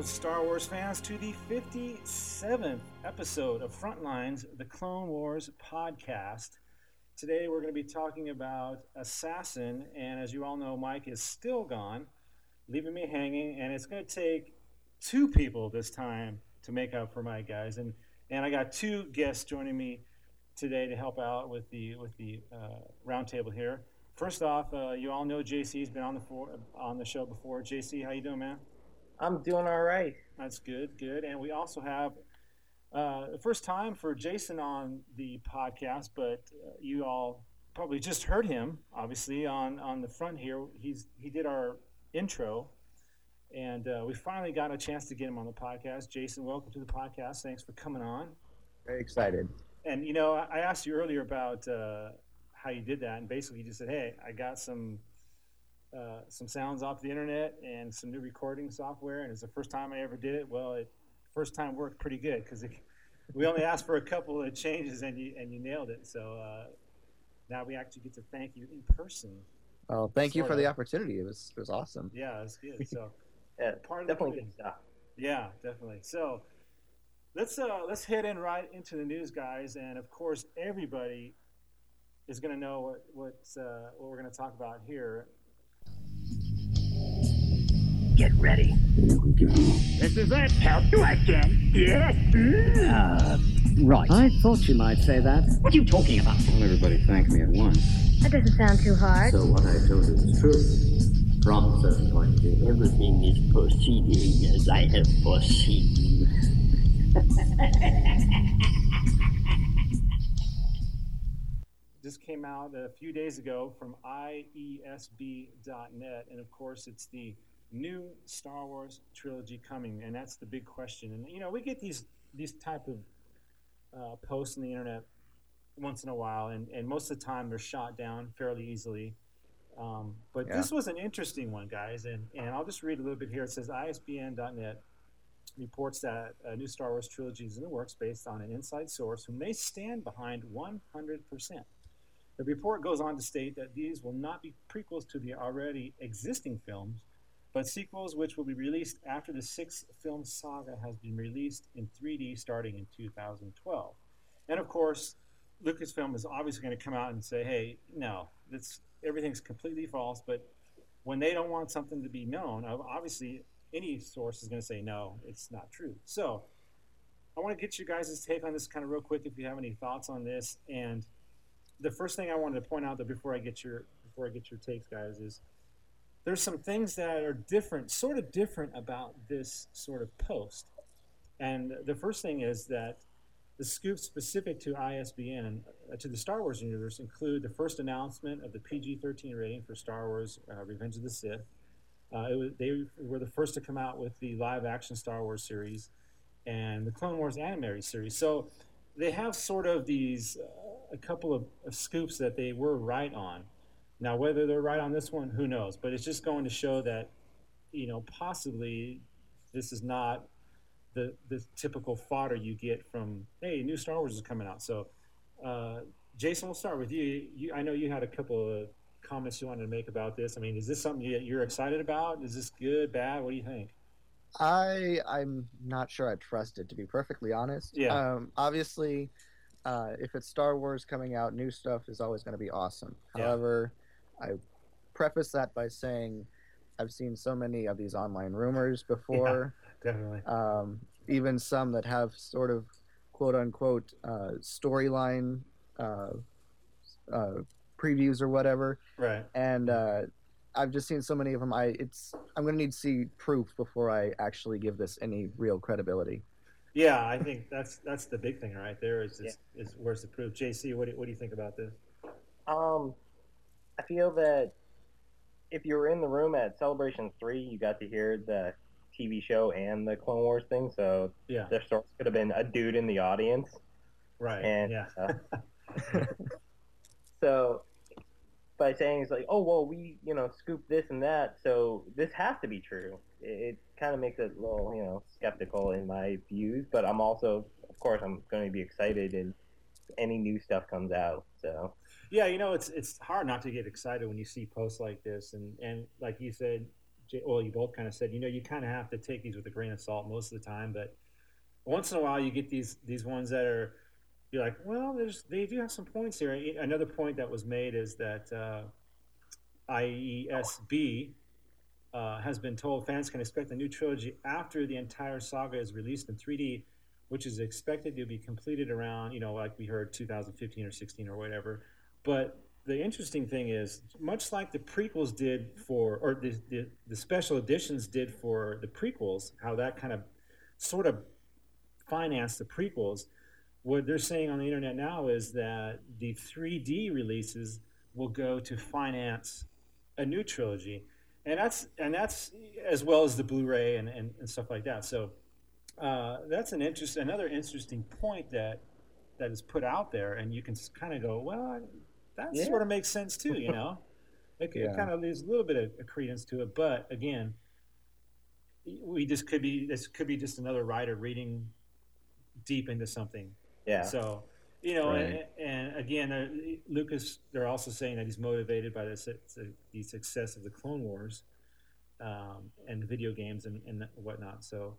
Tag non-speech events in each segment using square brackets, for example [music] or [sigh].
Welcome, Star Wars fans, to the 57th episode of Frontlines, the Clone Wars podcast. Today we're going to be talking about Assassin, and as you all know, Mike is still gone, leaving me hanging, and it's going to take two people this time to make up for Mike, guys. And and I got two guests joining me today to help out with the with the uh, roundtable here. First off, uh, you all know JC's been on the for, on the show before. JC, how you doing, man? I'm doing all right. That's good, good. And we also have uh, the first time for Jason on the podcast, but uh, you all probably just heard him, obviously on on the front here. He's he did our intro, and uh, we finally got a chance to get him on the podcast. Jason, welcome to the podcast. Thanks for coming on. Very excited. And you know, I asked you earlier about uh, how you did that, and basically you just said, "Hey, I got some." Uh, some sounds off the internet and some new recording software, and it's the first time I ever did it. Well, it first time worked pretty good because we only asked for a couple of changes and you and you nailed it. So uh, now we actually get to thank you in person. Well, thank you for of. the opportunity. It was it was awesome. Yeah, it's good. [laughs] So Yeah, part of the definitely good. Yeah, definitely. So let's uh, let's head in right into the news, guys, and of course everybody is going to know what what's, uh, what we're going to talk about here. Get ready. This is it. Help you again. Yes. Uh, right. I thought you might say that. What are you talking about? Well, everybody thank me at once. That doesn't sound too hard. So what I told you is true. From a certain point of view. Everything is proceeding as I have foreseen. this came out a few days ago from IESB.net, and of course it's the new Star Wars trilogy coming, and that's the big question. And you know, we get these these type of uh, posts on the internet once in a while, and, and most of the time they're shot down fairly easily. Um, but Yeah. this was an interesting one, guys, and, and I'll just read a little bit here. It says IESB.net reports that a new Star Wars trilogy is in the works based on an inside source who may stand behind 100%. The report goes on to state that these will not be prequels to the already existing films, but sequels which will be released after the sixth film saga has been released in 3D starting in 2012. And of course, Lucasfilm is obviously going to come out and say, hey, no, that's, everything's completely false. But when they don't want something to be known, obviously any source is going to say, no, it's not true. So I want to get you guys' take on this kind of real quick if you have any thoughts on this. And the first thing I wanted to point out that before I get your before I get your takes, guys, is there's some things that are different, sort of different about this sort of post. And the first thing is that the scoops specific to IESB, uh, to the Star Wars universe, include the first announcement of the PG 13 rating for Star Wars uh, Revenge of the Sith. Uh, was, they were the first to come out with the live action Star Wars series and the Clone Wars animated series. So they have sort of these, uh, a couple of, of scoops that they were right on. Now, whether they're right on this one, who knows? But it's just going to show that, you know, possibly this is not the the typical fodder you get from hey, new Star Wars is coming out. So, uh, Jason, we'll start with you. you. I know you had a couple of comments you wanted to make about this? I mean, is this something that you're excited about? Is this good, bad? What do you think? I I'm not sure I trust it to be perfectly honest. Yeah. Um, obviously, uh, if it's Star Wars coming out, new stuff is always going to be awesome. Yeah. However, I preface that by saying I've seen so many of these online rumors before. Definitely. um, even some that have sort of quote unquote uh, storyline uh, uh, previews or whatever. Right. And uh, I've just seen so many of them. I it's I'm gonna need to see proof before I actually give this any real credibility. Yeah, I think that's that's the big thing right there. Is is, is where's the proof? JC, what do, what do you think about this? Um, I feel that if you were in the room at Celebration Three, you got to hear the TV show and the Clone Wars thing. So Yeah. sort of could have been a dude in the audience, Right. and yeah. uh, [laughs] [laughs] so by saying it's like, oh well, we you know scoop this and that, so this has to be true. It, it kind of makes it a little you know skeptical in my views, but I'm also, of course, I'm going to be excited and any new stuff comes out. So Yeah, you know, it's it's hard not to get excited when you see posts like this, and and like you said, well, you both kind of said, you know, you kind of have to take these with a grain of salt most of the time, but once in a while you get these these ones that are you're like, well, there's they do have some points here. Another point that was made is that uh, IESB uh, has been told fans can expect a new trilogy after the entire saga is released in 3D, which is expected to be completed around, you know, like we heard 2015 or 16 or whatever. But the interesting thing is, much like the prequels did for, or the, the, the special editions did for the prequels, how that kind of sort of financed the prequels, what they're saying on the internet now is that the 3D releases will go to finance a new trilogy. And that's and that's as well as the Blu-ray and, and, and stuff like that. So uh, that's an interest, another interesting point that that is put out there, and you can kind of go, well, that Yeah. sort of makes sense too, you know. [laughs] It, it kind of there's a little bit of a credence to it, but again, we just could be this could be just another writer reading deep into something. yeah, So, you know, Right. and, and again, uh, Lucas, they're also saying that he's motivated by the, the success of the Clone Wars um, and the video games and, and whatnot. So,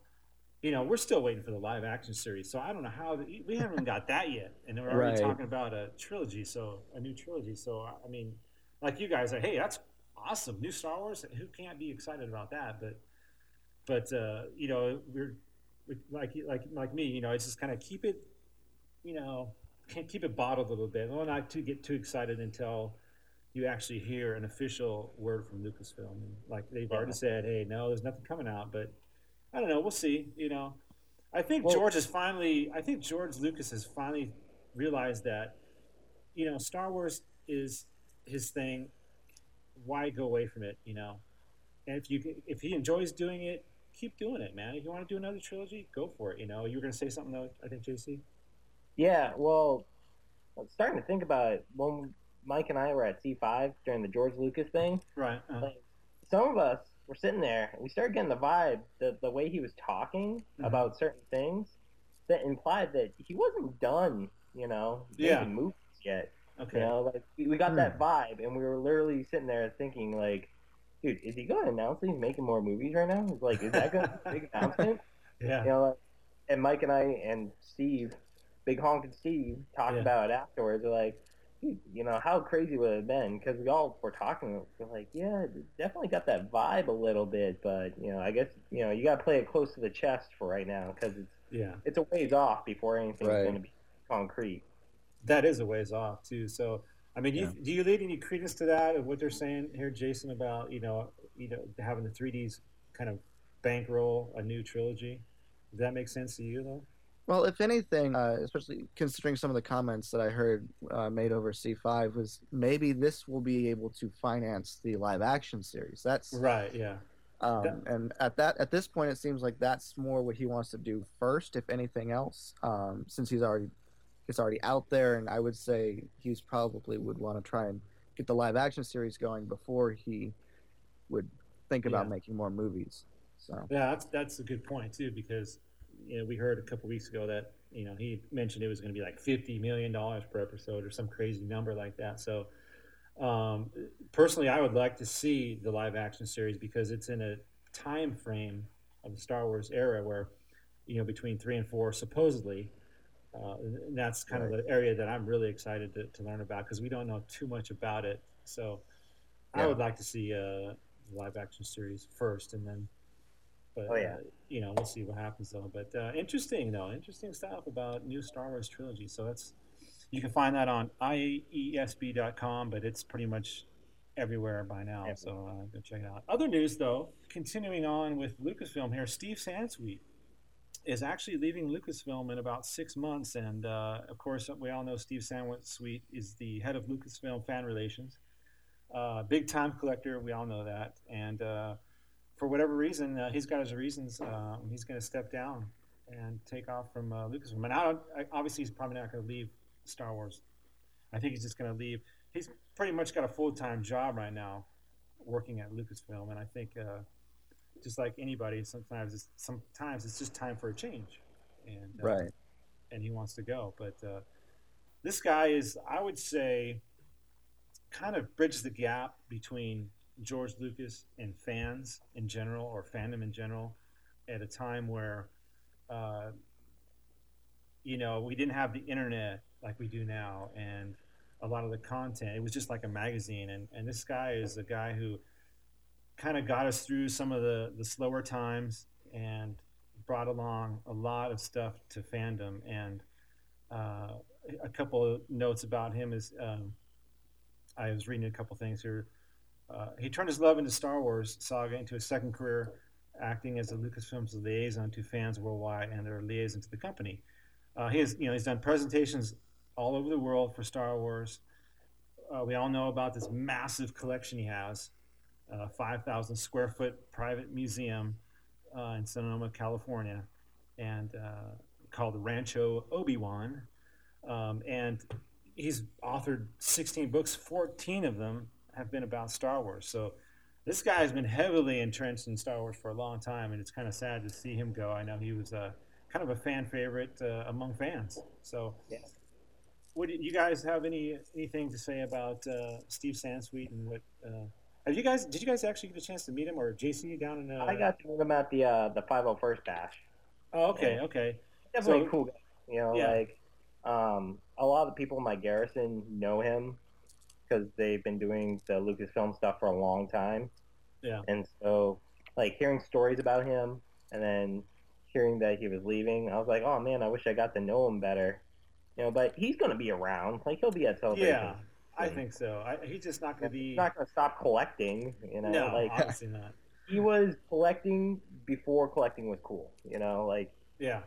you know, we're still waiting for the live action series. So I don't know how the, we haven't even got that yet, and we're already Right. talking about a trilogy. So a new trilogy. So I mean, like you guys are, hey, that's awesome, new Star Wars. Who can't be excited about that? But, but uh, you know, we're we- like like like me. You know, it's just kind of keep it you know, can't keep it bottled a little bit. Well, not to get too excited until you actually hear an official word from Lucasfilm. Like they've already said, hey, no, there's nothing coming out. But I don't know. We'll see. You know, I think Well- George has finally. I think George Lucas has finally realized that, you know, Star Wars is his thing. Why go away from it? You know, and if you if he enjoys doing it, keep doing it, man. If you want to do another trilogy, go for it. You know, you were going to say something though. I think JC. Yeah, well, I'm starting to think about it. When Mike and I were at C5 during the George Lucas thing, Right. Uh, like, some of us were sitting there and we started getting the vibe that the way he was talking Mhm. about certain things that implied that he wasn't done, you know, making Yeah. movies yet. okay. You know, like we we got that vibe and we were literally sitting there thinking like, dude, is he going to announce that he's making more movies right now? It's like, is that going to be a big [laughs] announcement? Yeah. You know, like, and Mike and I and Steve, Big Honk and Steve, talked Yeah. about it afterwards. They're like, you know, how crazy would it have been? Because we all were talking. We're like, yeah, definitely got that vibe a little bit, but you know, I guess you know you got to play it close to the chest for right now because it's Yeah. it's a ways off before anything's Right. going to be concrete. That is a ways off too. So, I mean, do, Yeah. you, do you lead any credence to that of what they're saying here, Jason, about you know, you know, having the 3ds kind of bankroll a new trilogy? Does that make sense to you though? Well, if anything, uh, especially considering some of the comments that I heard uh, made over C5, was maybe this will be able to finance the live action series. That's Right. Yeah. um, That- and at that at this point, it seems like that's more what he wants to do first, if anything else, um, since he's already it's already out there, and I would say he's probably would want to try and get the live action series going before he would think about Yeah. making more movies. So Yeah, that's that's a good point too because you know we heard a couple weeks ago that you know he mentioned it was going to be like fifty million dollars per episode or some crazy number like that. So Um, personally, I would like to see the live action series because it's in a time frame of the Star Wars era where, you know, between three and four, supposedly. Uh, and that's kind right. of the area that I'm really excited to, to learn about because we don't know too much about it. So yeah. I would like to see a live action series first and then but oh, yeah. Uh, you know, we'll see what happens though. But uh, interesting though, interesting stuff about new Star Wars trilogy. So that's you can find that on iesb.com, but it's pretty much everywhere by now. So uh, go check it out. Other news though, continuing on with Lucasfilm here, Steve Sansweet is actually leaving Lucasfilm in about six months, and uh, of course we all know Steve Sansweet is the head of Lucasfilm fan relations. Uh, big time collector, we all know that, and uh, for whatever reason, uh, he's got his reasons. Uh, he's going to step down and take off from uh, Lucasfilm. And I I, obviously, he's probably not going to leave Star Wars. I think he's just going to leave. He's pretty much got a full time job right now, working at Lucasfilm, and I think uh, just like anybody, sometimes it's, sometimes it's just time for a change, and uh, right, and he wants to go. But uh, this guy is, I would say, kind of bridges the gap between George Lucas and fans in general, or fandom in general, at a time where, uh, you know, we didn't have the internet like we do now, and a lot of the content. It was just like a magazine, and and this guy is a guy who kind of got us through some of the the slower times and brought along a lot of stuff to fandom. And uh, a couple of notes about him is um, I was reading a couple things here. Uh, he turned his love into Star Wars saga into a second career, acting as a Lucasfilm's liaison to fans worldwide and their liaison to the company. Uh, he has, you know, he's done presentations all over the world for Star Wars. Uh, we all know about this massive collection he has, uh, 5,000 square foot private museum uh, in Sonoma, California, and uh, called Rancho Obi Wan. Um, and he's authored 16 books, 14 of them have been about Star Wars. So this guy has been heavily entrenched in Star Wars for a long time, and it's kind of sad to see him go. I know he was a kind of a fan favorite uh, among fans. So, yeah. would you guys have any anything to say about uh, Steve Sansweet and what? Uh, have you guys? Did you guys actually get a chance to meet him or JC down in? Uh, I got to meet him at the uh, the 501st bash. Oh, okay, yeah. okay. Definitely so, cool guy. You know, yeah. like um, a lot of the people in my garrison know him because they've been doing the Lucasfilm stuff for a long time. Yeah. And so, like, hearing stories about him and then hearing that he was leaving, I was like, oh man, I wish I got to know him better. You know, but he's going to be around. Like, he'll be at celebration. Yeah, I think so. I, he's just not going to be. He's not going to stop collecting. You know, no, like obviously not. [laughs] He was collecting before collecting was cool. You know, like yeah,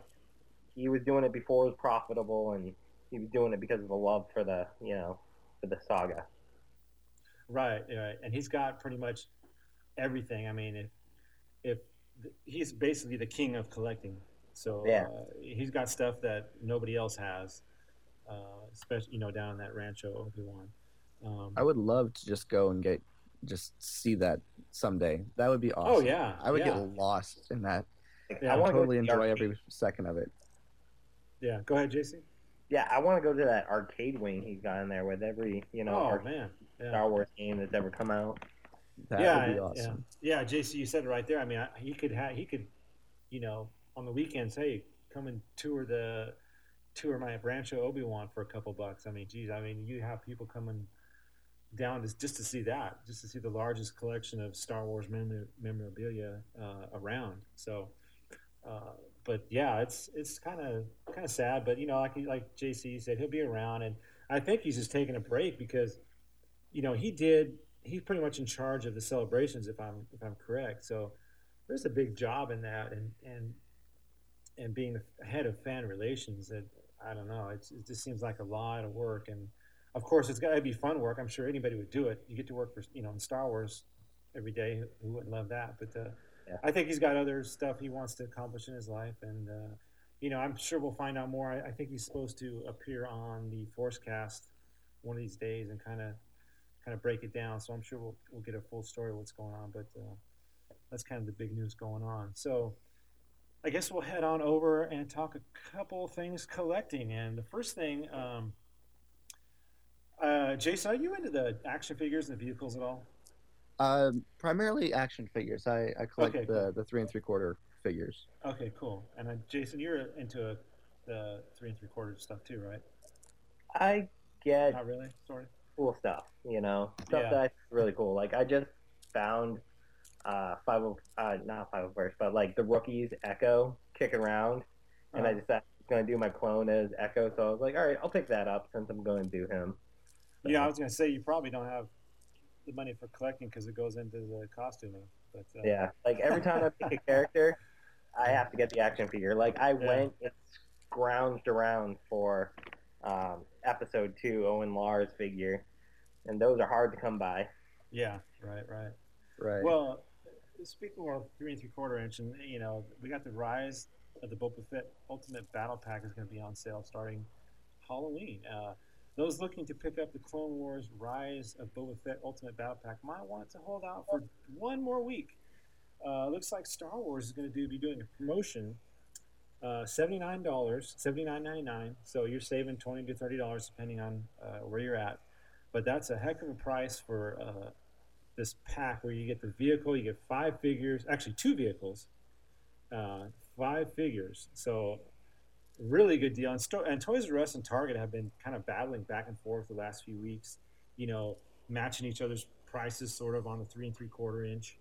he was doing it before it was profitable, and he was doing it because of the love for the you know for the saga. Right, right, and he's got pretty much everything. I mean, if if he's basically the king of collecting, so yeah. Uh, he's got stuff that nobody else has, uh, especially you know down in that Rancho Obi Wan. Um, I would love to just go and get just see that someday. That would be oh, awesome. Oh yeah, I would yeah. get lost in that. Yeah, I, I totally enjoy every second of it. Yeah, go ahead, JC. Yeah, I want to go to that arcade wing he's got in there with every you know oh, man. Yeah. Star Wars game that's ever come out. That yeah, would be awesome. Yeah. yeah, JC, you said it right there. I mean, I, he could have he could, you know, on the weekends, hey, come and tour the tour my Rancho Obi Wan for a couple bucks. I mean, geez, I mean, you have people coming down just, just to see that, just to see the largest collection of Star Wars memorabilia uh, around. So, uh, but yeah, it's it's kind of kind of sad. But you know, like like JC said, he'll be around, and I think he's just taking a break because, you know, he did he's pretty much in charge of the celebrations if I'm if I'm correct. So there's a big job in that, and and and being the head of fan relations. That I don't know, it just seems like a lot of work, and of course it's got to be fun work. I'm sure anybody would do it. You get to work for you know in Star Wars every day. Who wouldn't love that? But uh, yeah. I think he's got other stuff he wants to accomplish in his life, and uh, you know, I'm sure we'll find out more. I, I, think he's supposed to appear on the Forcecast one of these days and kind of kind of break it down. So I'm sure we'll we'll get a full story of what's going on. But uh, that's kind of the big news going on. So I guess we'll head on over and talk a couple things collecting. And the first thing. Um, Uh, Jason, are you into the action figures and the vehicles at all? Um, primarily action figures. I, I collect Okay, the, cool. the three and three quarter figures. Okay, cool. And uh, Jason, you're into uh the three and three quarter stuff too, right? I get Not really, sort of. Cool stuff, you know, stuff Yeah. that I think is really cool. Like I just found uh five uh not five of first, but like the rookies Echo kicking around, and I Uh, decided I was gonna do my clone as Echo, so I was like, all right, I'll pick that up since I'm going to do him. So, yeah, I was gonna say you probably don't have the money for collecting because it goes into the costuming. But uh, yeah, like every time I pick a [laughs] character, I have to get the action figure. Like I Yeah. went and scrounged around for um, episode two Owen Lars figure, and those are hard to come by. yeah, right, right. Right. Well, speaking of three and three quarter inch, and you know, we got the rise of the Boba Fett Ultimate Battle Pack is going to be on sale starting Halloween. Uh, those looking to pick up the Clone Wars Rise of Boba Fett Ultimate Battle Pack might want to hold out for one more week. Uh, looks like Star Wars is going to do be doing a promotion. Uh, Seventy-nine dollars, seventy-nine ninety-nine. So you're saving twenty to thirty dollars depending on uh, where you're at. But that's a heck of a price for uh, this pack where you get the vehicle, you get five figures, actually two vehicles, uh, five figures. So really good deal. And, Sto- and Toys R Us and Target have been kind of battling back and forth the last few weeks. You know, matching each other's prices sort of on the three and three quarter inch,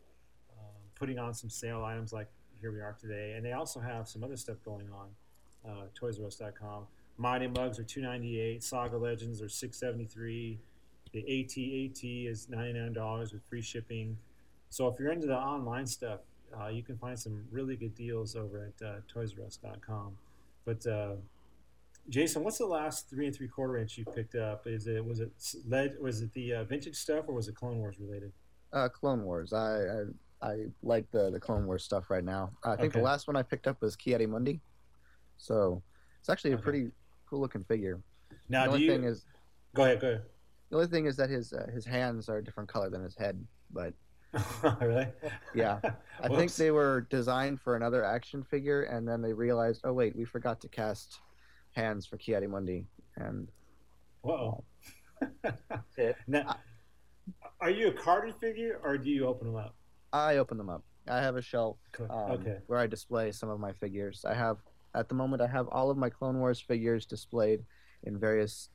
um, putting on some sale items like here we are today. And they also have some other stuff going on. Uh, ToysRUs.com. Mighty Mugs are two ninety eight. Saga Legends are six seventy three. The AT-AT is $99 with free shipping. So if you're into the online stuff, uh, you can find some really good deals over at uh, ToysRUs.com. But uh, Jason, what's the last three and three quarter inch you picked up? Is it was it led was it the uh, vintage stuff or was it Clone Wars related? Uh, Clone Wars. I, I I like the the Clone Wars stuff right now. I think Okay. the last one I picked up was Ki-Adi-Mundi, so it's actually a Okay. pretty cool looking figure. Now, the do only you thing is go ahead? Go ahead. the only thing is that his uh, his hands are a different color than his head. But [laughs] really? yeah, I think they were designed for another action figure, and then they realized, oh wait, we forgot to cast hands for Ki-Adi-Mundi, and Whoa. [laughs] now, are you a carded figure or do you open them up? I open them up. I have a shelf um, okay. where I display some of my figures. I have at the moment I have all of my Clone Wars figures displayed in various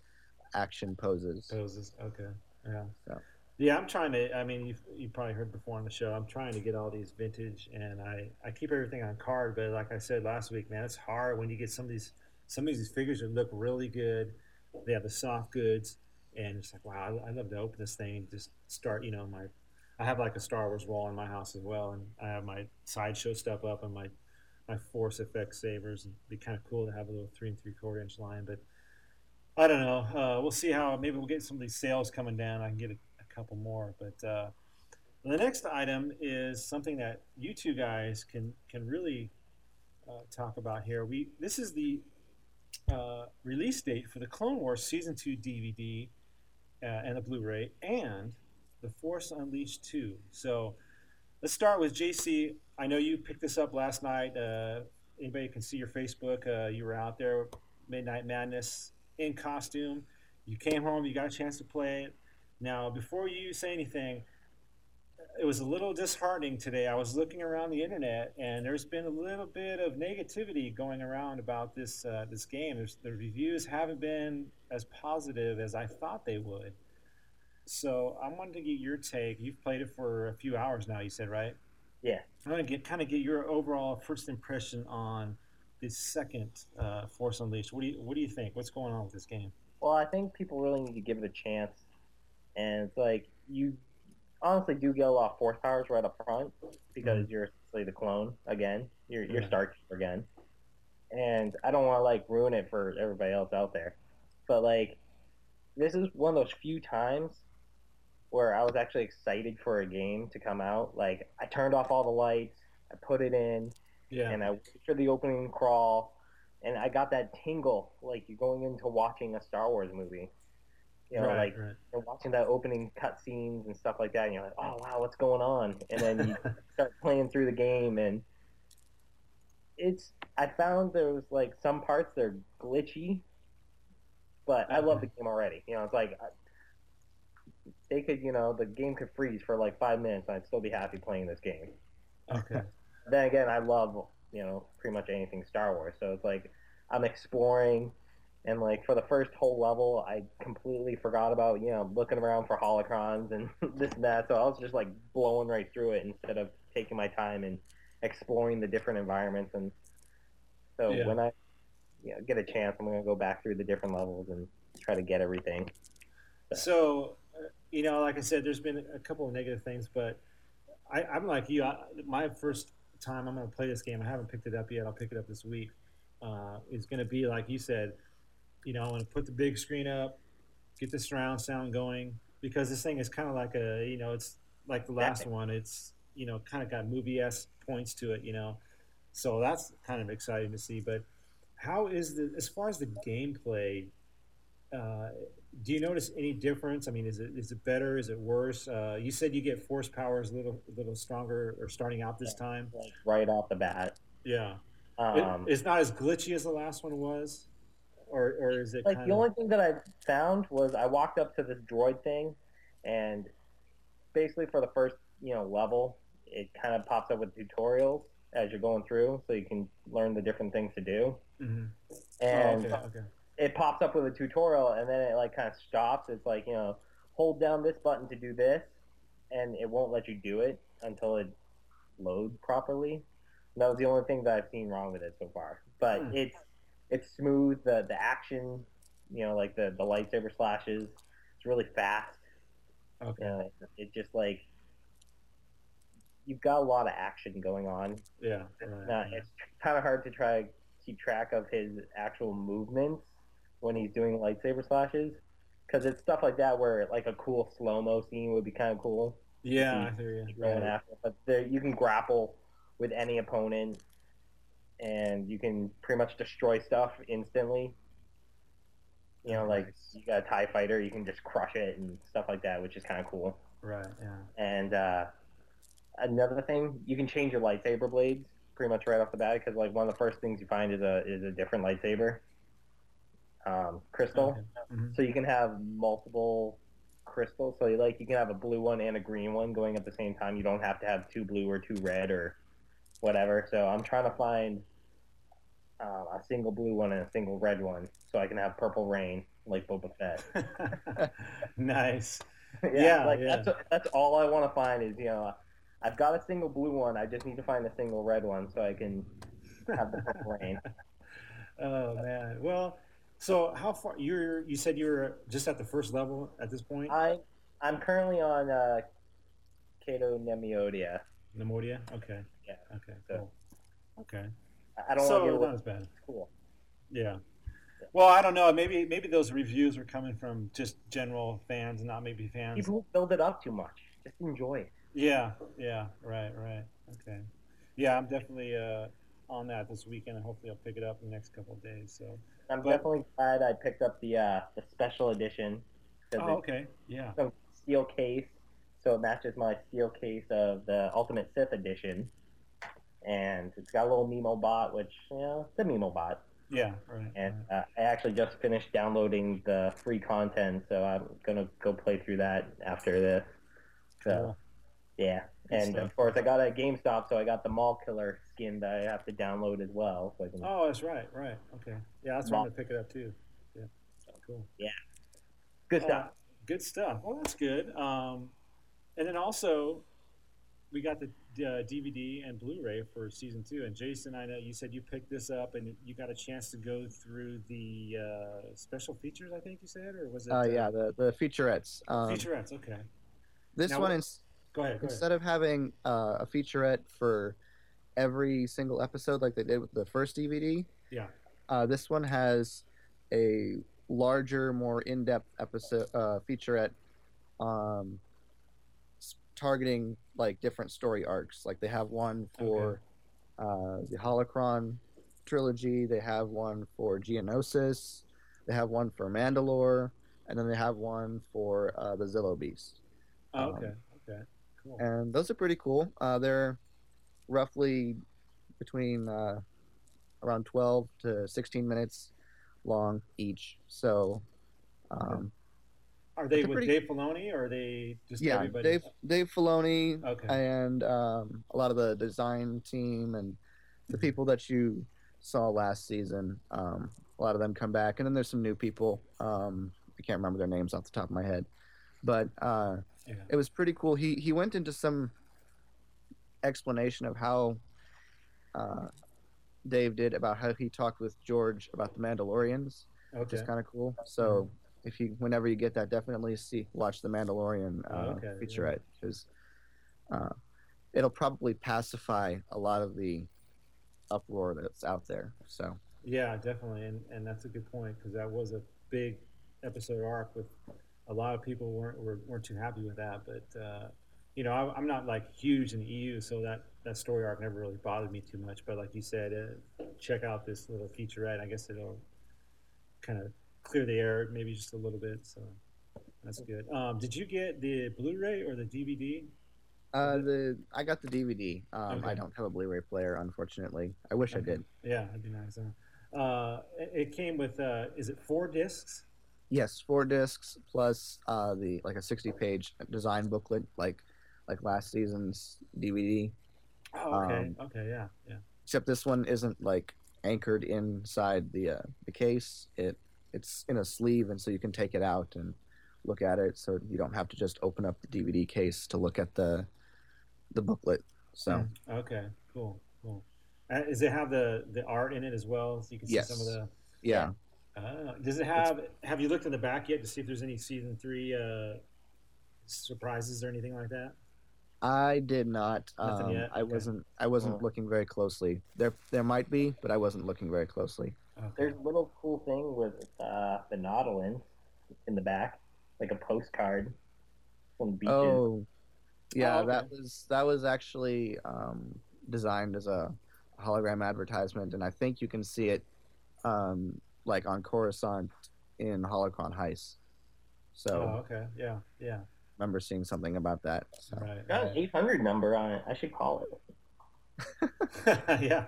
action poses. Poses. Okay. Yeah. So. Yeah, I'm trying to. I mean, you've you probably heard before on the show. I'm trying to get all these vintage, and I I keep everything on card. But like I said last week, man, it's hard when you get some of these some of these figures that look really good. They have the soft goods, and it's like wow, I, I love to open this thing and just start. You know, my I have like a Star Wars wall in my house as well, and I have my sideshow stuff up and my my Force FX sabers. It'd be kind of cool to have a little three and three quarter inch line, but I don't know. Uh, we'll see how. Maybe we'll get some of these sales coming down. I can get a, a couple more. But uh, the next item is something that you two guys can can really uh, talk about here. We this is the uh, release date for the Clone Wars season two DVD uh, and the Blu-ray and the Force Unleashed two. So let's start with JC. I know you picked this up last night. Uh, anybody can see your Facebook. Uh, you were out there, Midnight Madness in costume. You came home, you got a chance to play it. Now, before you say anything, it was a little disheartening today. I was looking around the internet, and there's been a little bit of negativity going around about this uh, this game. There's, the reviews haven't been as positive as I thought they would. So I wanted to get your take. You've played it for a few hours now. You said right? Yeah. I want to get kind of get your overall first impression on this second uh, Force Unleashed. What do you What do you think? What's going on with this game? Well, I think people really need to give it a chance, and it's like you honestly do get a lot of force powers right up front because you're essentially the clone again. You're you're Killer again, and I don't want to like ruin it for everybody else out there, but like this is one of those few times where I was actually excited for a game to come out. Like I turned off all the lights, I put it in, Yeah. and I waited for the opening crawl, and I got that tingle like you're going into watching a Star Wars movie. You know, right, like right. you're watching that opening cutscenes and stuff like that, and you're like, "Oh wow, what's going on?" And then you [laughs] start playing through the game, and it's. I found there was like some parts that are glitchy, but I love the game already. You know, it's like they could, you know, the game could freeze for like five minutes, and I'd still be happy playing this game. Okay. [laughs] Then again, I love, you know, pretty much anything Star Wars. So it's like I'm exploring, and like for the first whole level, I completely forgot about, you know, looking around for holocrons and [laughs] this and that. So I was just like blowing right through it instead of taking my time and exploring the different environments. And so Yeah. when I, you know, get a chance, I'm gonna go back through the different levels and try to get everything. So, you know, like I said, there's been a couple of negative things, but I, I'm like you. I, my first time I'm going to play this game, I haven't picked it up yet. I'll pick it up this week. Uh, is going to be like you said. You know, I'm going to put the big screen up, get the surround sound going because this thing is kind of like a, you know, it's like the last one. It's you know, kind of got movie s points to it. You know, so that's kind of exciting to see. But how is the as far as the gameplay? Uh, do you notice any difference? I mean, is it is it better? Is it worse? Uh, you said you get force powers a little a little stronger or starting out this time. Like right off the bat. Yeah, Um, it, it's not as glitchy as the last one was, or or is it like kind the only thing that I found was I walked up to this droid thing, and basically for the first you know level, it kind of pops up with tutorials as you're going through, so you can learn the different things to do. Mhm. And oh, okay, okay. It pops up with a tutorial, and then it like kind of stops. It's like you know, hold down this button to do this, and it won't let you do it until it loads properly. And that was the only thing that I've seen wrong with it so far. But Hmm. it's it's smooth. The the action, you know, like the the lightsaber slashes, it's really fast. Okay. You know, it, it just like you've got a lot of action going on. Yeah. Right, Now, right. it's kind of hard to try to keep track of his actual movements when he's doing lightsaber slashes, because it's stuff like that where like a cool slow mo scene would be kind of cool Yeah, I hear you. Right. after. But there, you can grapple with any opponent, and you can pretty much destroy stuff instantly. You know, like Nice. you got a Tie Fighter, you can just crush it and stuff like that, which is kind of cool. Right. Yeah. And uh, another thing, you can change your lightsaber blades pretty much right off the bat because like one of the first things you find is a is a different lightsaber um, crystal. Okay. Mhm. So you can have multiple crystals. So like you can have a blue one and a green one going at the same time. You don't have to have two blue or two red or whatever. So I'm trying to find uh, a single blue one and a single red one so I can have purple rain like Boba Fett. [laughs] nice. [laughs] yeah, Yeah, like yeah. that's that's all I want to find is you know I've got a single blue one. I just need to find a single red one so I can have the purple rain. [laughs] Oh man. Well, so how far you're? You said you're just at the first level at this point. I I'm currently on uh, Cato Neimoidia. Neimoidia. Okay. Yeah. Okay. So- Cool. Okay. I don't know. so want to get not as bad. Cool. Yeah. Well, I don't know. Maybe maybe those reviews are coming from just general fans, not maybe fans. People build it up too much. Just enjoy it. Yeah. Yeah. Right. Right. Okay. Yeah, I'm definitely uh, on that this weekend, and hopefully I'll pick it up in the next couple of days. So. I'm But- definitely glad I picked up the uh, the special edition. Oh, okay. Yeah. some steel case, so it matches my steel case of the Ultimate Sith edition. And it's got a little Mimobot, which you know, it's a Mimobot. Yeah. Right. And right. uh, I actually just finished downloading the free content, so I'm gonna go play through that after this. So yeah, Good and stuff. of course I got a GameStop, so I got the Mall Killer skin that I have to download as well. So can Oh, that's right. Right. Okay. Yeah, that's where I'm gonna pick it up too. Yeah. Cool. Yeah, good Uh, stuff. good stuff. Well, that's good. Um, and then also, we got the uh, DVD and Blu-ray for season two. And Jason, I know you said you picked this up and you got a chance to go through the uh, special features. I think you said, or was it? Uh, yeah, the the featurettes. Um, featurettes. Okay. this Now one what- is Go ahead. Go ahead. instead of having uh, a featurette for every single episode like they did with the first DVD. Yeah. Uh, this one has a larger, more in-depth episode uh, featurette, um, targeting like different story arcs. Like they have one for uh, the Holocron trilogy. They have one for Geonosis. They have one for Mandalore, and then they have one for uh, the Zillo Beast Oh, um, okay. Okay. Cool. and those are pretty cool. Uh, they're roughly between uh, around 12 to 16 minutes long each. So, um, Are they with pretty- Dave Filoni or are they just yeah, everybody? Dave Dave Filoni Okay. and um, a lot of the design team and the people that you saw last season. Um, a lot of them come back, and then there's some new people. Um, I can't remember their names off the top of my head, but uh, Yeah. it was pretty cool. He he went into some explanation of how uh, Dave did about how he talked with George about the Mandalorians, which is kind of cool. So if you whenever you get that, definitely see watch the Mandalorian uh, Oh, okay, featurette because uh, it'll probably pacify a lot of the uproar that's out there. So Yeah, definitely, and and that's a good point because that was a big episode arc with a lot of people weren't were, weren't too happy with that. But uh, you know, I, I'm not like huge in the EU, so that that story arc never really bothered me too much. But like you said, uh, check out this little featurette. I guess it'll kind of clear the air, maybe just a little bit. So that's good. Um, did you get the Blu-ray or the DVD? uh, the I got the DVD. Um, I don't have a Blu-ray player, unfortunately. I wish I did. Yeah, that'd be nice. Huh? Uh, it, it came with uh, is it four discs? Yes, four discs plus uh, the like a sixty-page design booklet, like like last season's DVD. Oh, okay, Um, okay, yeah, yeah. Except this one isn't like anchored inside the uh, the case. It it's in a sleeve, and so you can take it out and look at it. So you don't have to just open up the DVD case to look at the the booklet. So Okay, cool, cool. Uh, does it have the the art in it as well? So you can see some of Yes. the. yeah, Uh, does it have? Have you looked in the back yet to see if there's any season three uh, surprises or anything like that? I did not. Nothing Um, yet? I Okay. wasn't. I wasn't Oh. looking very closely. There there might be, but I wasn't looking very closely. Okay. There's a little cool thing with uh, the Nautilus in the back, like a postcard from beaches. Oh, yeah, Oh, okay. that was that was actually um, designed as a hologram advertisement, and I think you can see it um, like on Coruscant in Holocron Heist. So Oh, okay. Yeah, yeah. remember seeing something about that. So. Right. Got an 800 number on it. I should call it. [laughs] yeah.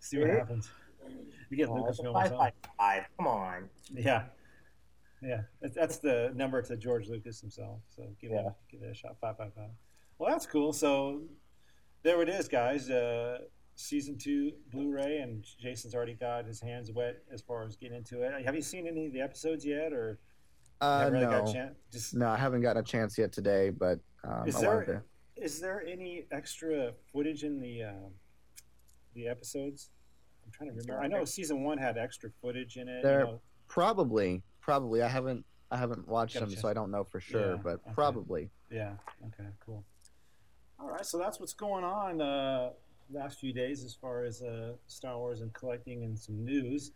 See what Yeah. happens. You get Oh, it's a Lucasfilm or 555. Come on. Yeah. Yeah. That's, that's the number to George Lucas himself. So give it give it a shot. Five five five. Well, that's cool. So there it is, guys. Uh, season two Blu-ray, and Jason's already got his hands wet as far as getting into it. Have you seen any of the episodes yet, or Uh, really no, got a chance? Just no, I haven't gotten a chance yet today, but um, Is I there- to. is there any extra footage in the uh, the episodes? I'm trying to remember. I know season one had extra footage in it. There- You know, Probably, probably. I haven't. I haven't watched them, so I don't know for sure. Yeah, but okay. probably. Yeah. Okay. Cool. All right. So that's what's going on uh, last few days as far as uh, Star Wars and collecting and some news.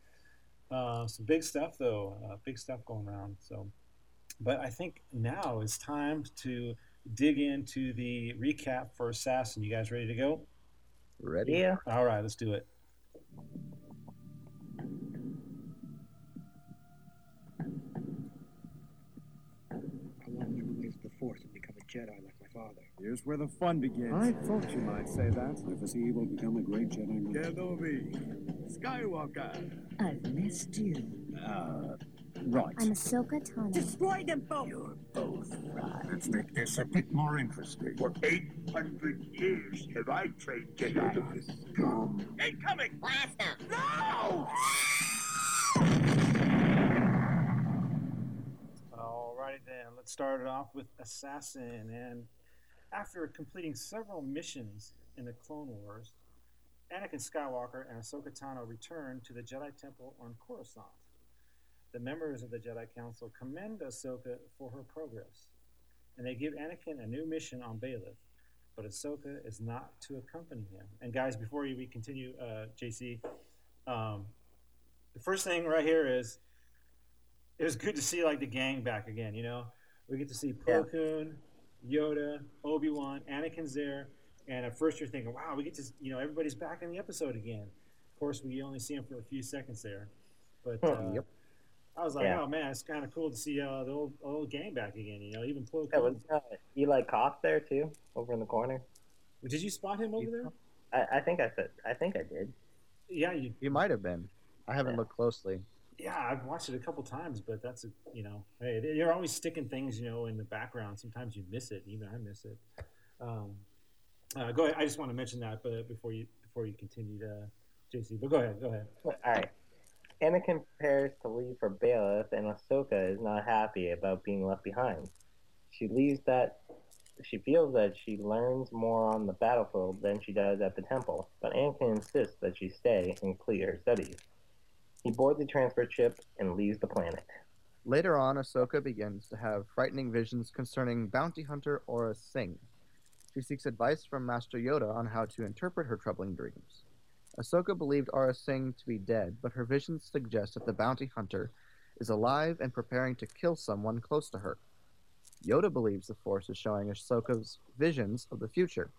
Uh, some big stuff though. Uh, big stuff going around. So, but I think now it's time to dig into the recap for Assassin. You guys ready to go? Ready? Yeah. All right. Let's do it. I want to embrace the Force and become a Jedi like my father. Here's where the fun begins. I thought you might say that. If he will become a great Jedi Knight. Kenobi, Skywalker. I've missed you. Uh, right. I'm Ahsoka Tano. Destroy them both! You're both right. Let's make this a bit more interesting. For 800 years have I trained Jedi. Come. Incoming! Blast him! No! Alrighty then, let's start it off with Assassin. And after completing several missions in the Clone Wars, Anakin Skywalker and Ahsoka Tano return to the Jedi Temple on Coruscant. The members of the Jedi Council commend Ahsoka for her progress, and they give Anakin a new mission on Bailiff, but Ahsoka is not to accompany him. And guys, before we continue, uh, JC, um, the first thing right here is it was good to see like the gang back again. You know, we get to see Yeah. Plo Koon, Yoda, Obi Wan, Anakin's there, and at first you're thinking, wow, we get to you know everybody's back in the episode again. Of course, we only see him for a few seconds there, but Huh. uh, Yep. I was like, Yeah. oh man, it's kind of cool to see uh, the old old gang back again. You know, even Plo Yeah, was uh, Eeth Koth there too, over in the corner? Did you spot him over there? I, I think I said. I think I did. Yeah, you. You might have been. I haven't Yeah. looked closely. Yeah, I've watched it a couple times, but that's a you know, hey, you're always sticking things you know in the background. Sometimes you miss it, even I miss it. Um, uh, go ahead. I just want to mention that, but before you before you continue to JC, but go ahead, go ahead. All right. Anakin prepares to leave for Bailiff, and Ahsoka is not happy about being left behind. She leaves that she feels that she learns more on the battlefield than she does at the temple, but Anakin insists that she stay and complete her studies. He boards the transfer ship and leaves the planet. Later on, Ahsoka begins to have frightening visions concerning bounty hunter Aurra Singh. She seeks advice from Master Yoda on how to interpret her troubling dreams. Ahsoka believed Aurra Singh to be dead, but her visions suggest that the bounty hunter is alive and preparing to kill someone close to her. Yoda believes the Force is showing Ahsoka's visions of the future,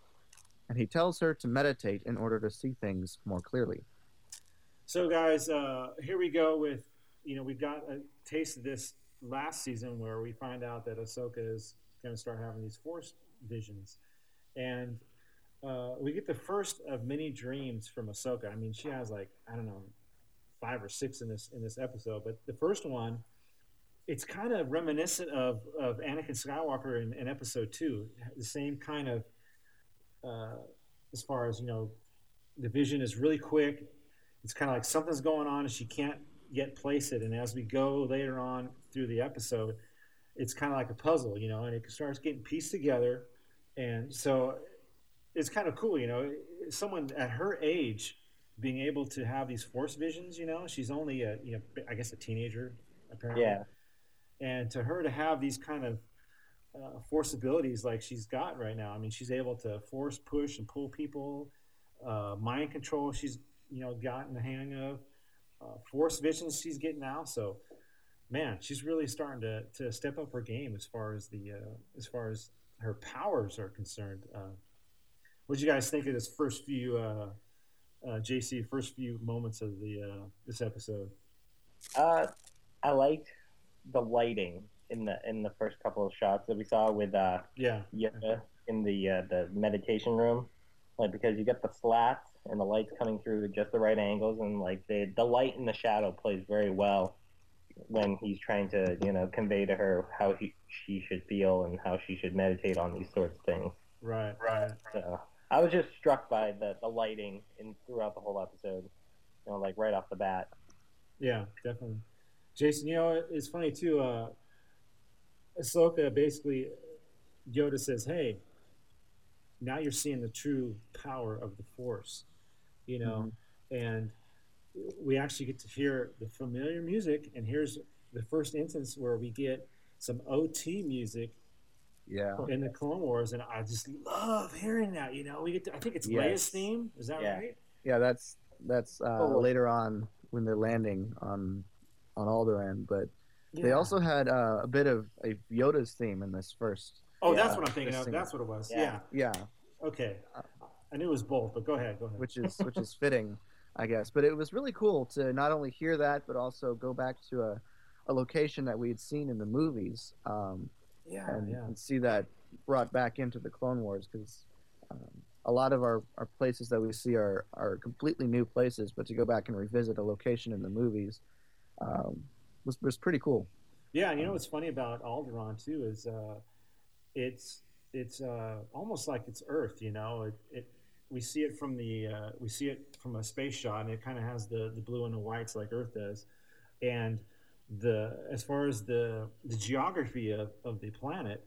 and he tells her to meditate in order to see things more clearly. So, guys, uh, here we go with you know we got a taste of this last season where we find out that Ahsoka is going to start having these Force visions, and uh, we get the first of many dreams from Ahsoka. I mean, she has like I don't know five or six in this in this episode, but the first one it's kind of reminiscent of, of Anakin Skywalker in, in episode two. The same kind of, uh, as far as, you know, the vision is really quick. It's kind of like something's going on and she can't yet place it. And as we go later on through the episode, it's kind of like a puzzle, you know, and it starts getting pieced together. And so it's kind of cool, you know, someone at her age being able to have these force visions, you know, she's only a, you know, I guess a teenager apparently. Yeah and to her to have these kind of uh, force abilities like she's got right now. I mean, she's able to force, push, and pull people. Uh, mind control, she's you know gotten the hang of. Uh, force visions, she's getting now. So, man, she's really starting to, to step up her game as far as the uh, as far as her powers are concerned. Uh, what do you guys think of this first few uh, JC first few moments of the this episode? Uh, I liked the lighting in the in the first couple of shots that we saw with uh yeah Yoda in the uh, the meditation room, like because you get the slats and the lights coming through at just the right angles and like the the light and the shadow plays very well when he's trying to you know convey to her how he, she should feel and how she should meditate on these sorts of things. Right, right. So I was just struck by the the lighting in throughout the whole episode, you know, like right off the bat. Yeah, definitely. Jason, you know, it's funny too. Uh, Ahsoka basically, Yoda says, "Hey, now you're seeing the true power of the Force," you know, mm-hmm. and we actually get to hear the familiar music. And here's the first instance where we get some OT music. Yeah. In the Clone Wars, and I just love hearing that. You know, we get to, I think it's yes. Leia's theme. Is that yeah. right? Yeah, that's that's uh, oh, later on when they're landing on on Alderaan, but yeah. they also had uh, a bit of a Yoda's theme in this first. Oh, yeah, that's what I'm thinking of. That's what it was. Yeah. Yeah. Okay. I knew it was both, but go ahead. Go ahead. Which is which is fitting, I guess. But it was really cool to not only hear that, but also go back to a, a location that we had seen in the movies. Um, yeah, and, yeah. and see that brought back into the Clone Wars because um, a lot of our, our places that we see are, are completely new places, but to go back and revisit a location in the movies um, was was pretty cool. Yeah, and you know what's funny about Alderaan too is uh, it's it's uh, almost like it's Earth. You know, it, it we see it from the uh, we see it from a space shot, and it kind of has the the blue and the whites like Earth does, and the as far as the the geography of, of the planet,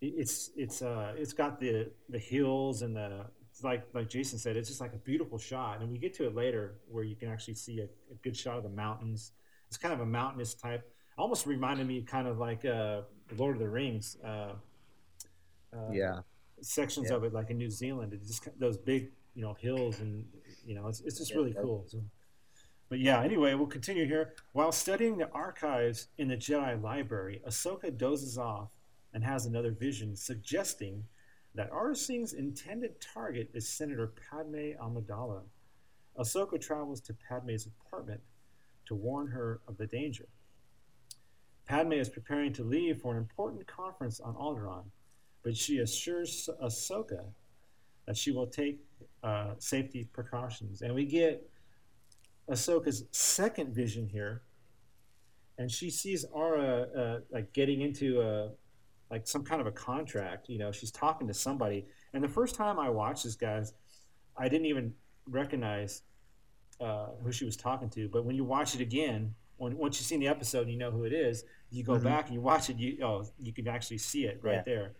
it's it's uh it's got the the hills and the like like Jason said, it's just like a beautiful shot, and we get to it later where you can actually see a, a good shot of the mountains it's kind of a mountainous type. Almost reminded me kind of like uh, Lord of the Rings. Uh, uh, yeah. Sections yeah. of it, like in New Zealand, it's just those big, you know, hills, and you know, it's, it's just yeah, really cool. So, but yeah, anyway, we'll continue here. While studying the archives in the Jedi Library, Ahsoka dozes off and has another vision suggesting that Aurra Singh's intended target is Senator Padme Amidala. Ahsoka travels to Padme's apartment to warn her of the danger. Padme is preparing to leave for an important conference on Alderaan, but she assures Ahsoka that she will take uh, safety precautions. And we get Ahsoka's second vision here and she sees Aurra uh, like getting into a like some kind of a contract. You know, she's talking to somebody, and the first time I watched this, guys, I didn't even recognize uh, who she was talking to. But when you watch it again, when once you've seen the episode, and you know who it is. You go Mhm. back and you watch it. You oh, you can actually see it right Yeah. there.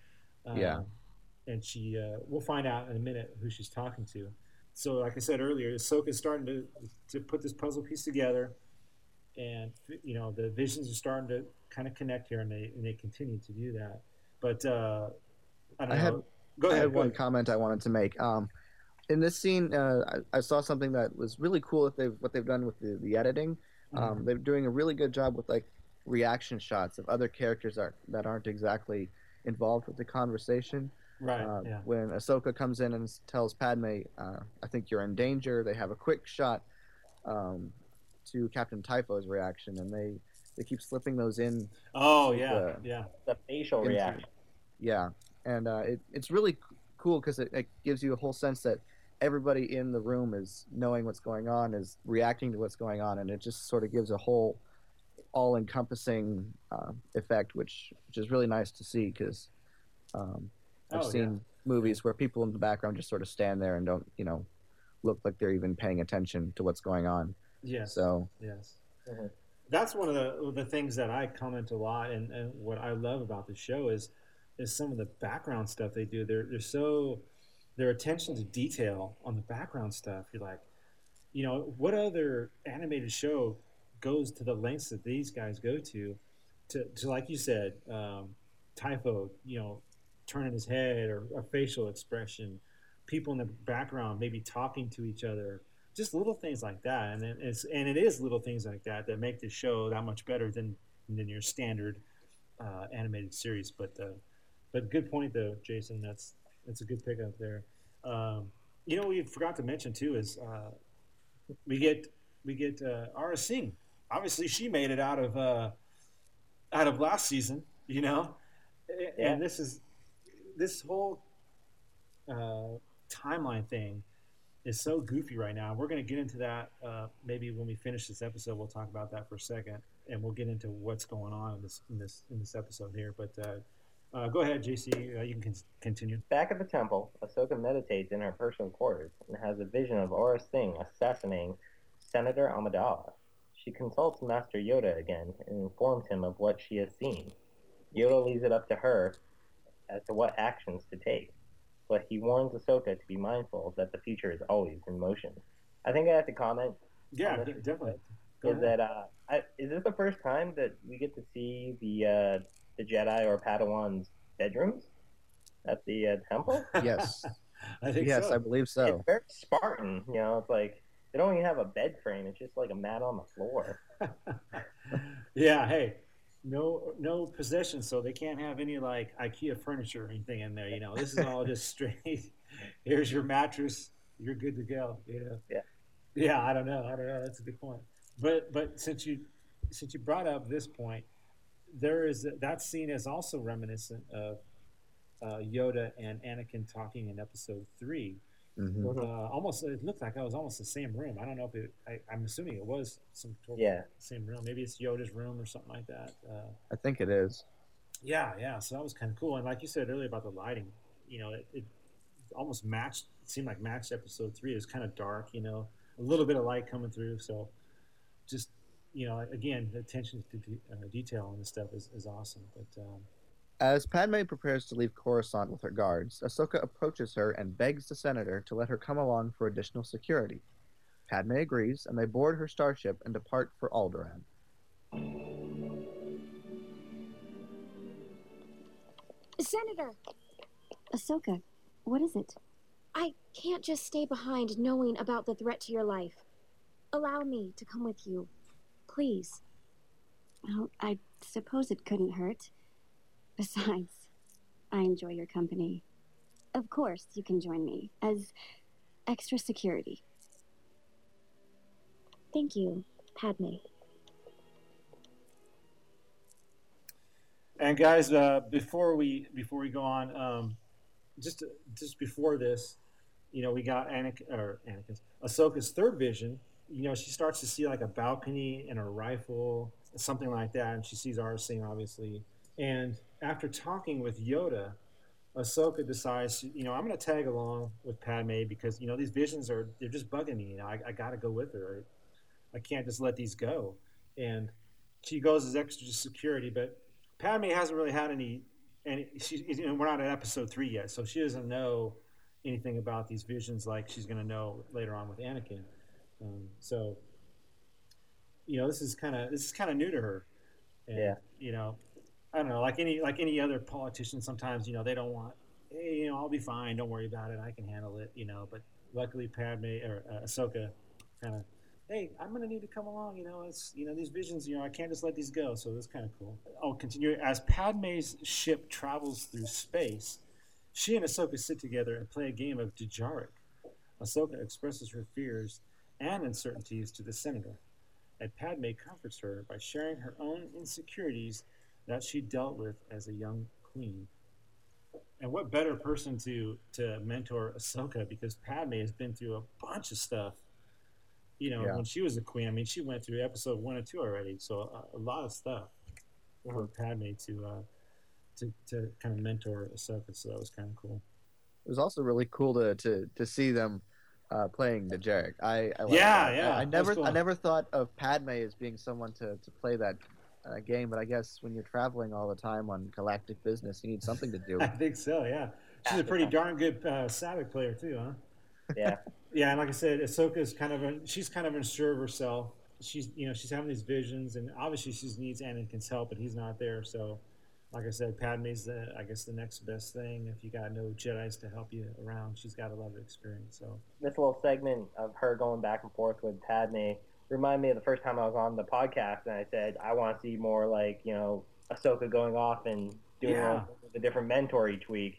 Um, Yeah. and she uh, we'll find out in a minute who she's talking to. So, like I said earlier, Ahsoka's starting to to put this puzzle piece together, and you know the visions are starting to kind of connect here, and they and they continue to do that. But uh, I don't I know. had- go I had go one ahead. comment I wanted to make. Um, in this scene, uh, I, I saw something that was really cool. That they've what they've done with the, the editing. Um, Mhm. They're doing a really good job with like reaction shots of other characters that that aren't exactly involved with the conversation. Right. Uh, yeah. When Ahsoka comes in and tells Padme, uh, "I think you're in danger," they have a quick shot um, to Captain Typho's reaction, and they they keep slipping those in Oh yeah. uh, yeah. The facial into- reaction. Yeah, and uh, it, it's really cool because it, it gives you a whole sense that everybody in the room is knowing what's going on, is reacting to what's going on, and it just sort of gives a whole all-encompassing uh, effect, which which is really nice to see because um, I've Oh, yeah. seen movies where people in the background just sort of stand there and don't, you know, look like they're even paying attention to what's going on. Yes. So Yes. Mhm. That's one of the the things that I comment a lot, and, and what I love about the show is is some of the background stuff they do. They're they're so their attention to detail on the background stuff. You're like, you know, what other animated show goes to the lengths that these guys go to, to, to like you said, um, typho, you know, turning his head or a facial expression, people in the background maybe talking to each other, just little things like that. And it's and it is little things like that that make the show that much better than than your standard uh, animated series. But uh, but good point though, Jason. That's that's a good pickup there. Um, you know, we forgot to mention too is uh, we get we get uh, Aurra Singh. Obviously, she made it out of uh, out of last season. You know, Yeah. and this is this whole uh, timeline thing is so goofy right now. We're going to get into that uh, maybe when we finish this episode. We'll talk about that for a second, and we'll get into what's going on in this in this in this episode here. But uh, uh, go ahead, JC. Uh, you can con- continue. Back at the temple, Ahsoka meditates in her personal quarters and has a vision of Aurra Singh assassinating Senator Amidala. She consults Master Yoda again and informs him of what she has seen. Yoda leaves it up to her as to what actions to take, but he warns Ahsoka to be mindful that the future is always in motion. I think I have to comment Yeah, this definitely. Go is ahead. that uh, I, is this the first time that we get to see the uh, the Jedi or Padawan's bedrooms at the uh, temple? yes, [laughs] I think yes, so. I believe so. It's very Spartan, you know. It's like they don't even have a bed frame; it's just like a mat on the floor. [laughs] yeah, hey, no no possessions, so they can't have any like IKEA furniture or anything in there. You know, this is all just [laughs] straight. Here's your mattress. You're good to go. You know. Yeah. Yeah, I don't know. I don't know. That's a good point. But but since you since you brought up this point, there is that scene is also reminiscent of uh, Yoda and Anakin talking in Episode Three. Hmm Uh, almost, it looked like it was almost the same room. I don't know if it. I, I'm assuming it was some Yeah. same room. Maybe it's Yoda's room or something like that. Uh, I think it is. yeah, yeah. So that was kind of cool. And like you said earlier about the lighting, you know, it, it almost matched. It seemed like matched episode three. It was kind of dark, you know, a little bit of light coming through. So just you know, again, the attention to de- uh, detail on this stuff is, is awesome. But um, As Padme prepares to leave Coruscant with her guards, Ahsoka approaches her and begs the senator to let her come along for additional security. Padme agrees, and they board her starship and depart for Alderaan. Senator, Ahsoka, what is it? I can't just stay behind knowing about the threat to your life. Allow me to come with you. Please. Well, I suppose it couldn't hurt. Besides, I enjoy your company. Of course, you can join me as extra security. Thank you, Padme. And guys, uh, before we before we go on, um, just just before this, you know, we got Anakin or Anakin's Ahsoka's third vision. You know, she starts to see like a balcony and a rifle something like that. And she sees Aurra Singh, obviously. And after talking with Yoda, Ahsoka decides, you know, I'm going to tag along with Padme because you know these visions are they're just bugging me. You know, I, I got to go with her. I, I can't just let these go. And she goes as extra security, but Padme hasn't really had any. And she, you know, we're not at episode three yet, so she doesn't know anything about these visions like she's going to know later on with Anakin. Um, so, you know, this is kind of this is kind of new to her. And, Yeah. You know, I don't know, like any like any other politician. Sometimes you know they don't want, hey, you know, I'll be fine. Don't worry about it. I can handle it. You know, but luckily Padme or uh, Ahsoka kind of, hey, I'm gonna need to come along. You know, it's you know these visions. You know, I can't just let these go. So it's kind of cool. I'll continue as Padme's ship travels through space. She and Ahsoka sit together and play a game of Dejarik. Ahsoka expresses her fears and uncertainties to the senator, and Padme comforts her by sharing her own insecurities that she dealt with as a young queen. And what better person to to mentor Ahsoka because Padme has been through a bunch of stuff. You know, Yeah. when she was a queen, I mean, she went through episode one and two already, so a, a lot of stuff for Padme to uh, to to kind of mentor Ahsoka. So that was kind of cool. It was also really cool to to, to see them uh, playing the Jarek. I, I Yeah, that. yeah, I, I never cool. I never thought of Padme as being someone to, to play that uh, game, but I guess when you're traveling all the time on galactic business, you need something to do. [laughs] I think so. Yeah, she's a pretty darn good uh, Savic player too, huh? Yeah. [laughs] Yeah, and like I said, Ahsoka's kind of a, she's kind of unsure of herself. She's you know she's having these visions, and obviously she needs Anakin's help, but he's not there. So, like I said, Padme's the I guess the next best thing. If you got no Jedi's to help you around, she's got a lot of experience. So this little segment of her going back and forth with Padme reminded me of the first time I was on the podcast and I said I want to see more like you know Ahsoka going off and doing Yeah. a, different mentor each week.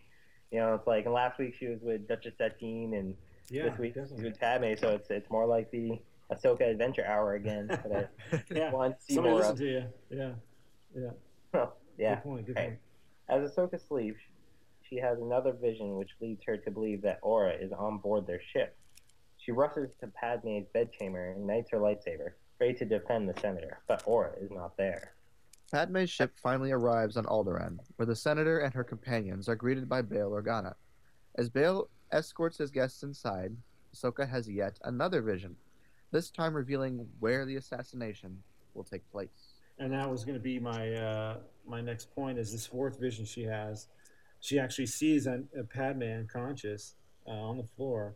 You know, it's like and last week she was with Duchess Satine and Yeah, this week she's definitely. with Padme, so it's it's more like the Ahsoka Adventure Hour again. But I [laughs] yeah, want to see somebody more listen of. to you. Yeah, yeah. [laughs] yeah. Good point. Good Right. point. As Ahsoka sleeps, she has another vision which leads her to believe that Aurra is on board their ship. She rushes to Padme's bedchamber and ignites her lightsaber, ready to defend the senator, but Aurra is not there. Padme's ship finally arrives on Alderaan, where the senator and her companions are greeted by Bail Organa. As Bail escorts his guests inside, Ahsoka has yet another vision, this time revealing where the assassination will take place. and that was going to be my uh, my next point is this fourth vision she has she actually sees an, a padme unconscious uh, on the floor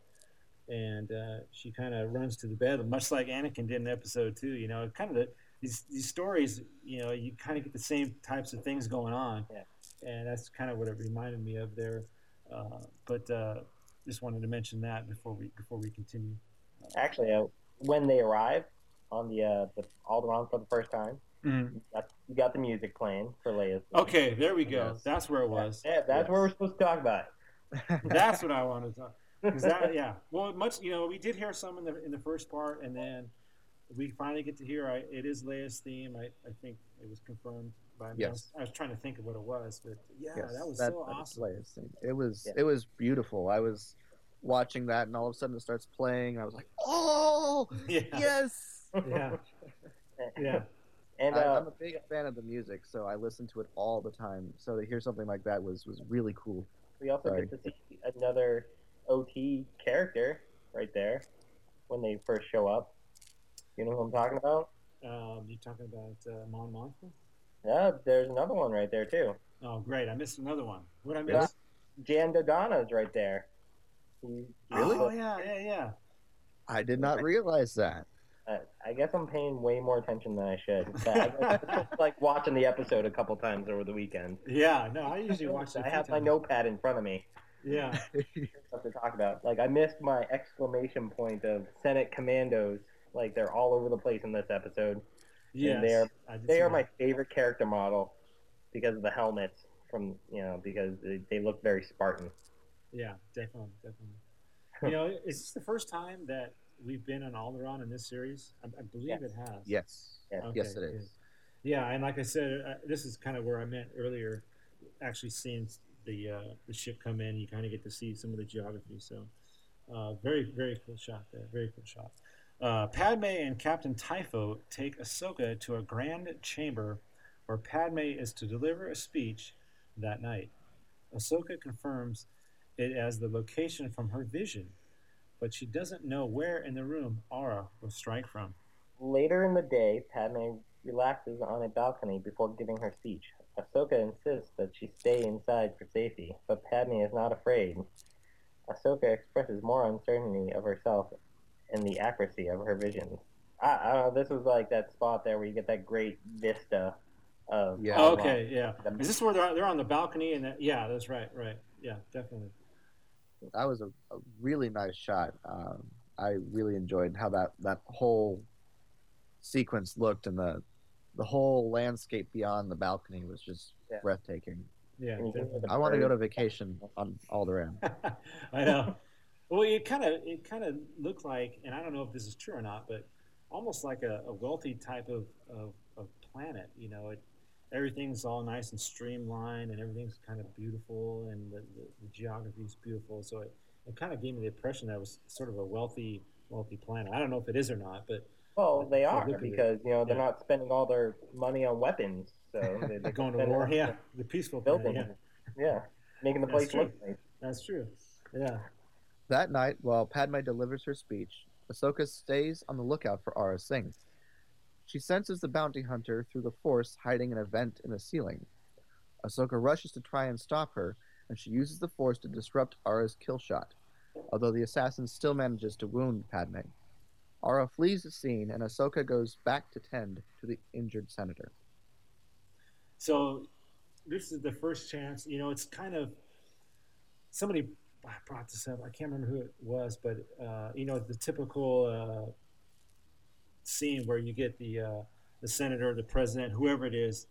and uh, she kind of runs to the bed much like anakin did in episode two you know kind of the, these, these stories you know you kind of get the same types of things going on Yeah. and that's kind of what it reminded me of there uh, but uh, just wanted to mention that before we before we continue Actually, uh, when they arrive on the uh, the Alderaan for the first time, you, got, you got the music playing for Leia's. okay there we go that's where it was Yeah, that's what we're supposed to talk about. That's what I wanted to talk. Because that, yeah. Well, much you know, we did hear some in the in the first part, and then we finally get to hear. I, it is Leia's theme. I, I think it was confirmed by. Yes. I was, I was trying to think of what it was, but yeah, Yes, that was that- so that is awesome. Leia's thing. It was Yeah. it was beautiful. I was watching that, and all of a sudden it starts playing, and I was like, "Oh, [laughs] Yeah. yes!" Yeah. [laughs] Yeah. And I, uh, I'm a big fan of the music, so I listen to it all the time. So to hear something like that was was really cool. we also Sorry. get to see another OT character right there when they first show up. You know who I'm talking about? Um, you talking about uh, Mon Mothma? Yeah, there's another one right there too. Oh, great! I missed another one. What I Yeah. miss? Jan Dodonna's right there. He- Really? Oh yeah, yeah, yeah. I did not realize that. Uh, I guess I'm paying way more attention than I should. But I guess [laughs] like watching the episode a couple times over the weekend. Yeah. No, I usually watch. it a I few have my notepad in front of me. Yeah. [laughs] Stuff to talk about. Like I missed my exclamation point of Senate commandos. Like they're all over the place in this episode. Yes. And they're they are that. my favorite character model because of the helmets from you know because they, they look very Spartan. Yeah, definitely, definitely. You know, is this the first time that we've been on Alderaan in this series? I, I believe Yes. it has. Yes, Yeah. yes, it good. is. Yeah, and like I said, uh, this is kind of where I meant earlier. Actually, seeing the uh, the ship come in, you kind of get to see some of the geography. So, uh, very very cool shot there. Very cool shot. Uh, Padme and Captain Typho take Ahsoka to a grand chamber where Padme is to deliver a speech that night. Ahsoka confirms it as the location from her vision, but she doesn't know where in the room Aurra will strike from. Later in the day, Padme relaxes on a balcony before giving her speech. Ahsoka insists that she stay inside for safety, but Padme is not afraid. Ahsoka expresses more uncertainty of herself and the accuracy of her visions. I, I don't know, this was like that spot there where you get that great vista of. Yeah. Oh, okay, yeah. Is this where they're, they're on the balcony? And that, yeah, that's right, right. Yeah, definitely. That was a, a really nice shot. Um, I really enjoyed how that, that whole sequence looked, and the the whole landscape beyond the balcony was just Yeah. breathtaking. Yeah, And you can hear the I want to go to vacation on Alderaan. [laughs] I know. Well, it kind of it kind of looked like, and I don't know if this is true or not, but almost like a, a wealthy type of, of, of planet. You know, it, everything's all nice and streamlined, and everything's kind of beautiful, and the, the, the geography is beautiful. So it, it kind of gave me the impression that it was sort of a wealthy wealthy planet. I don't know if it is or not, but Well, they are look because you know they're Yeah. not spending all their money on weapons, so they, they're [laughs] going to spend it war. on Yeah, the peaceful planet. building. Yeah, Yeah, making the That's place look nice. that's true. Yeah. That night, while Padme delivers her speech, Ahsoka stays on the lookout for Aurra Singh. She senses the bounty hunter through the Force hiding in a vent in the ceiling. Ahsoka rushes to try and stop her, and she uses the Force to disrupt Aurra's kill shot, although the assassin still manages to wound Padme. Aurra flees the scene, and Ahsoka goes back to tend to the injured senator. So this is the first chance. You know, it's kind of somebody brought this up. I can't remember who it was, but uh, you know, the typical uh, scene where you get the uh, the senator, the president, whoever it is,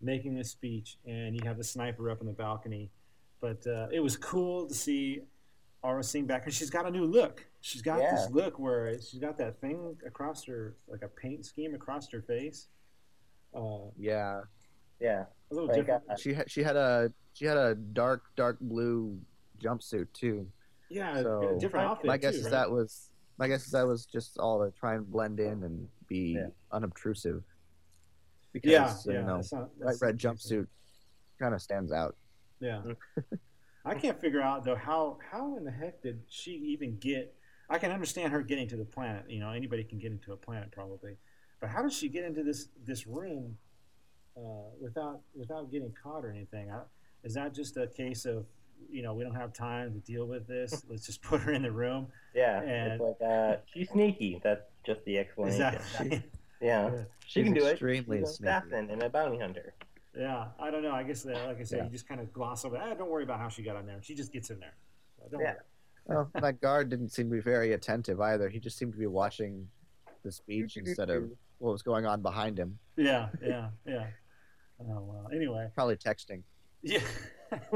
making a speech, and you have the sniper up in the balcony. But uh, it was cool to see Aurra Singh back, and she's got a new look. She's got Yeah. this look where she's got that thing across her, like a paint scheme across her face. Uh, Yeah, Yeah, a little Like, different. uh, she had she had a she had a dark dark blue jumpsuit too. Yeah, So, a different outfit. my guess too, is right? that was my guess is that was just all to try and blend in and be Yeah. unobtrusive. Because Yeah, you yeah. know, that's not, bright that's red jumpsuit kind of stands out. Yeah. [laughs] I can't figure out though how how in the heck did she even get? I can understand her getting to the planet. You know, anybody can get into a planet probably, but how did she get into this this room uh, without without getting caught or anything? I, is that just a case of you know we don't have time to deal with this? [laughs] Let's just put her in the room. yeah. And- it's like uh, she's sneaky. That's just the explanation. Exactly. Yeah, Yeah. she She's can do it. extremely She's an sneaky. assassin and a bounty hunter. Yeah, I don't know. I guess that, like I said, Yeah. you just kind of gloss over. Ah, don't worry about how she got in there. She just gets in there. So don't Yeah. Well, [laughs] that guard didn't seem to be very attentive either. He just seemed to be watching the speech instead of what was going on behind him. Yeah, yeah, yeah. Oh well. Anyway. Probably texting. Yeah. [laughs]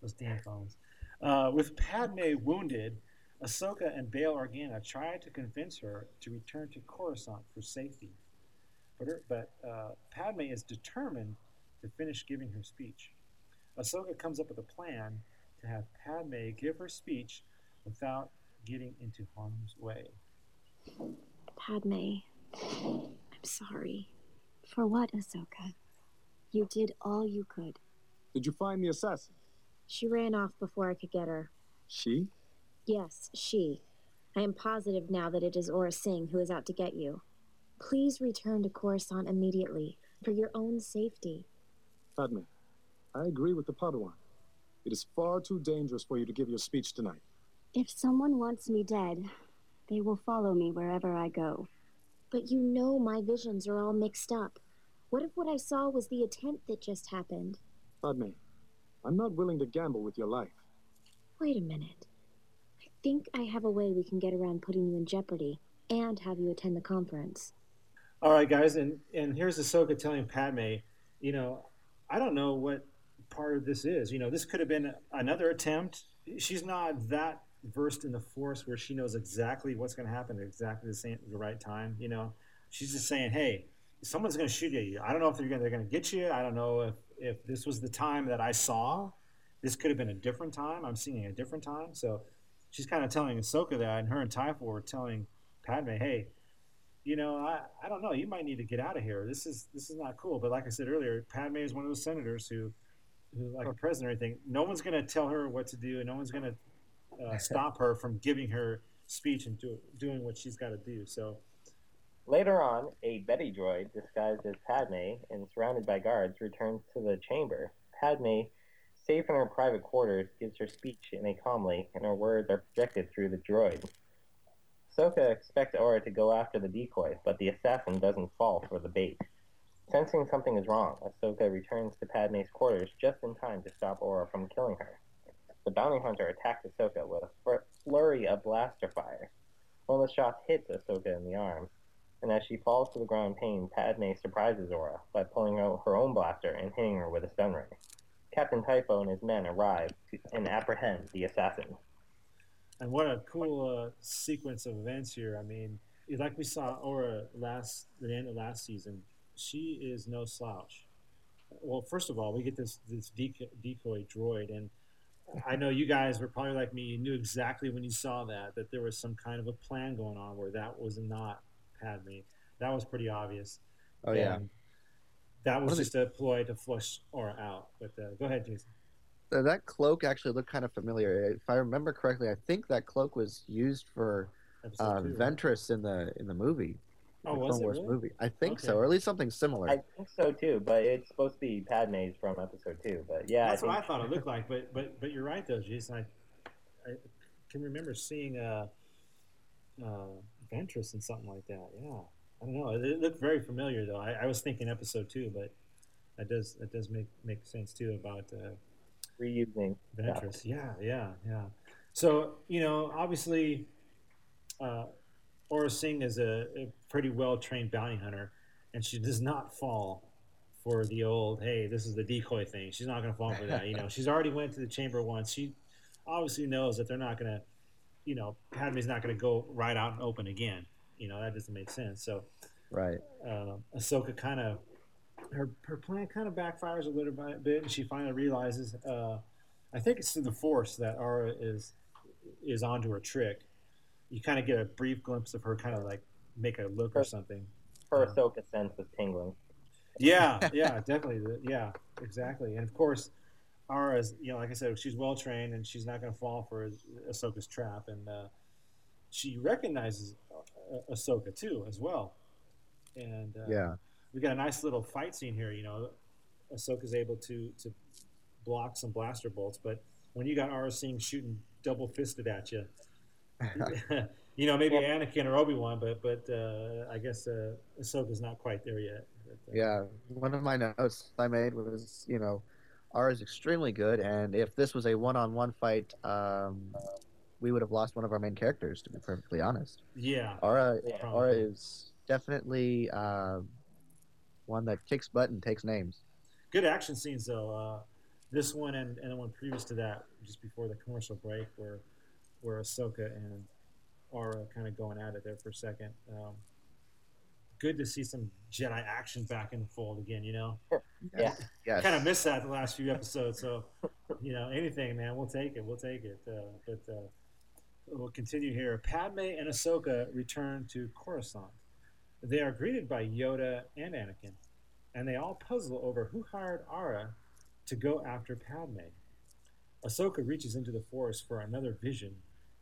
Those damn phones. Uh, with Padme wounded, Ahsoka and Bail Organa try to convince her to return to Coruscant for safety. But, her, but uh, Padme is determined to finish giving her speech. Ahsoka comes up with a plan to have Padme give her speech without getting into harm's way. Padme, I'm sorry. For what, Ahsoka? You did all you could. Did you find the assassin? She ran off before I could get her. She? Yes, she. I am positive now that it is Aurra Singh who is out to get you. Please return to Coruscant immediately, for your own safety. Padme, I agree with the Padawan. It is far too dangerous for you to give your speech tonight. If someone wants me dead, they will follow me wherever I go. But you know my visions are all mixed up. What if what I saw was the attempt that just happened? Padme, I'm not willing to gamble with your life. Wait a minute. I think I have a way we can get around putting you in jeopardy and have you attend the conference. All right, guys, and and here's Ahsoka telling Padme, you know, I don't know what part of this is. You know, this could have been another attempt. She's not that versed in the Force where she knows exactly what's going to happen at exactly the same the right time. You know, she's just saying, hey, someone's going to shoot at you. I don't know if they're going to get you. I don't know if if this was the time that I saw. This could have been a different time. I'm seeing a different time. So she's kind of telling Ahsoka that, and her and Typho were telling Padme, hey, you know, I, I don't know, you might need to get out of here. This is this is not cool. But like I said earlier, Padme is one of those senators who, who like a president or anything. No one's going to tell her what to do, and no one's going to uh, [laughs] stop her from giving her speech and do, doing what she's got to do. So Later on, a Betty droid disguised as Padme and surrounded by guards returns to the chamber. Padme, safe in her private quarters, gives her speech in a calmly, and her words are projected through the droid. Ahsoka expects Aurra to go after the decoy, but the assassin doesn't fall for the bait. Sensing something is wrong, Ahsoka returns to Padme's quarters just in time to stop Aurra from killing her. The bounty hunter attacks Ahsoka with a flurry of blaster fire. One of the shots hits Ahsoka in the arm, and as she falls to the ground in pain, Padme surprises Aurra by pulling out her own blaster and hitting her with a stun ray. Captain Typho and his men arrive to, and apprehend the assassin. And what a cool uh, sequence of events here. I mean, like we saw Aurra last the end of last season, she is no slouch. Well, first of all, we get this this decoy droid, and I know you guys were probably like me. You knew exactly when you saw that that there was some kind of a plan going on where that was not Padme. That was pretty obvious. Oh yeah. And that was just a ploy to flush Aurra out. But uh, go ahead, Jason. That cloak actually looked kind of familiar. If I remember correctly, I think that cloak was used for uh, two, Ventress right? in the in the movie. Oh, the was Clone it Wars really? movie. I think Okay. so, or at least something similar. I think so too, but it's supposed to be Padme's from episode two. But yeah, That's I what I thought it looked [laughs] like. But but but you're right though, Jason. I I can remember seeing uh, uh, Ventress and something like that. Yeah, I don't know. It, it looked very familiar though. I, I was thinking episode two, but that does that does make make sense too about uh, reusing Ventress. Yeah, yeah, yeah. So you know, obviously, uh, Aurra Singh is a, a pretty well trained bounty hunter, and she does not fall for the old "Hey, this is the decoy" thing. She's not going to fall for that. You know, [laughs] she's already went to the chamber once. She obviously knows that they're not going to, you know, Padme's not going to go right out and open again. You know, that doesn't make sense. So, right. uh, Ahsoka kind of her her plan kind of backfires a little bit, and she finally realizes. Uh, I think it's through the Force that Aurra is is onto her trick. You kind of get a brief glimpse of her, kind of like make a look or something. her Ahsoka sense was tingling. Yeah, [laughs] yeah, definitely. Yeah, exactly. And of course, Aurra is, you know, like I said, she's well trained and she's not going to fall for Ahsoka's trap. And uh, she recognizes uh, Ahsoka too, as well. And uh, Yeah. We got a nice little fight scene here. You know, Ahsoka's able to to block some blaster bolts, but when you got Aurra Singh shooting double fisted at you, [laughs] you know, maybe Anakin or Obi Wan, but but uh, I guess uh, Ahsoka's not quite there yet. But, uh, Yeah, one of my notes I made was, you know, R is extremely good, and if this was a one-on-one fight, um, we would have lost one of our main characters. To be perfectly honest, Yeah. Aurra, Yeah. Aurra is definitely uh, one that kicks butt and takes names. Good action scenes though. Uh, this one and, and the one previous to that, just before the commercial break, where where Ahsoka and Aurra kind of going at it there for a second. Um, good to see some Jedi action back in the fold again. You know. Yeah. Yes. Kind of missed that the last few episodes. So, you know, anything, man, we'll take it. We'll take it. Uh, but uh, we'll continue here. Padme and Ahsoka return to Coruscant. They are greeted by Yoda and Anakin, and they all puzzle over who hired Aurra to go after Padme. Ahsoka reaches into the Force for another vision,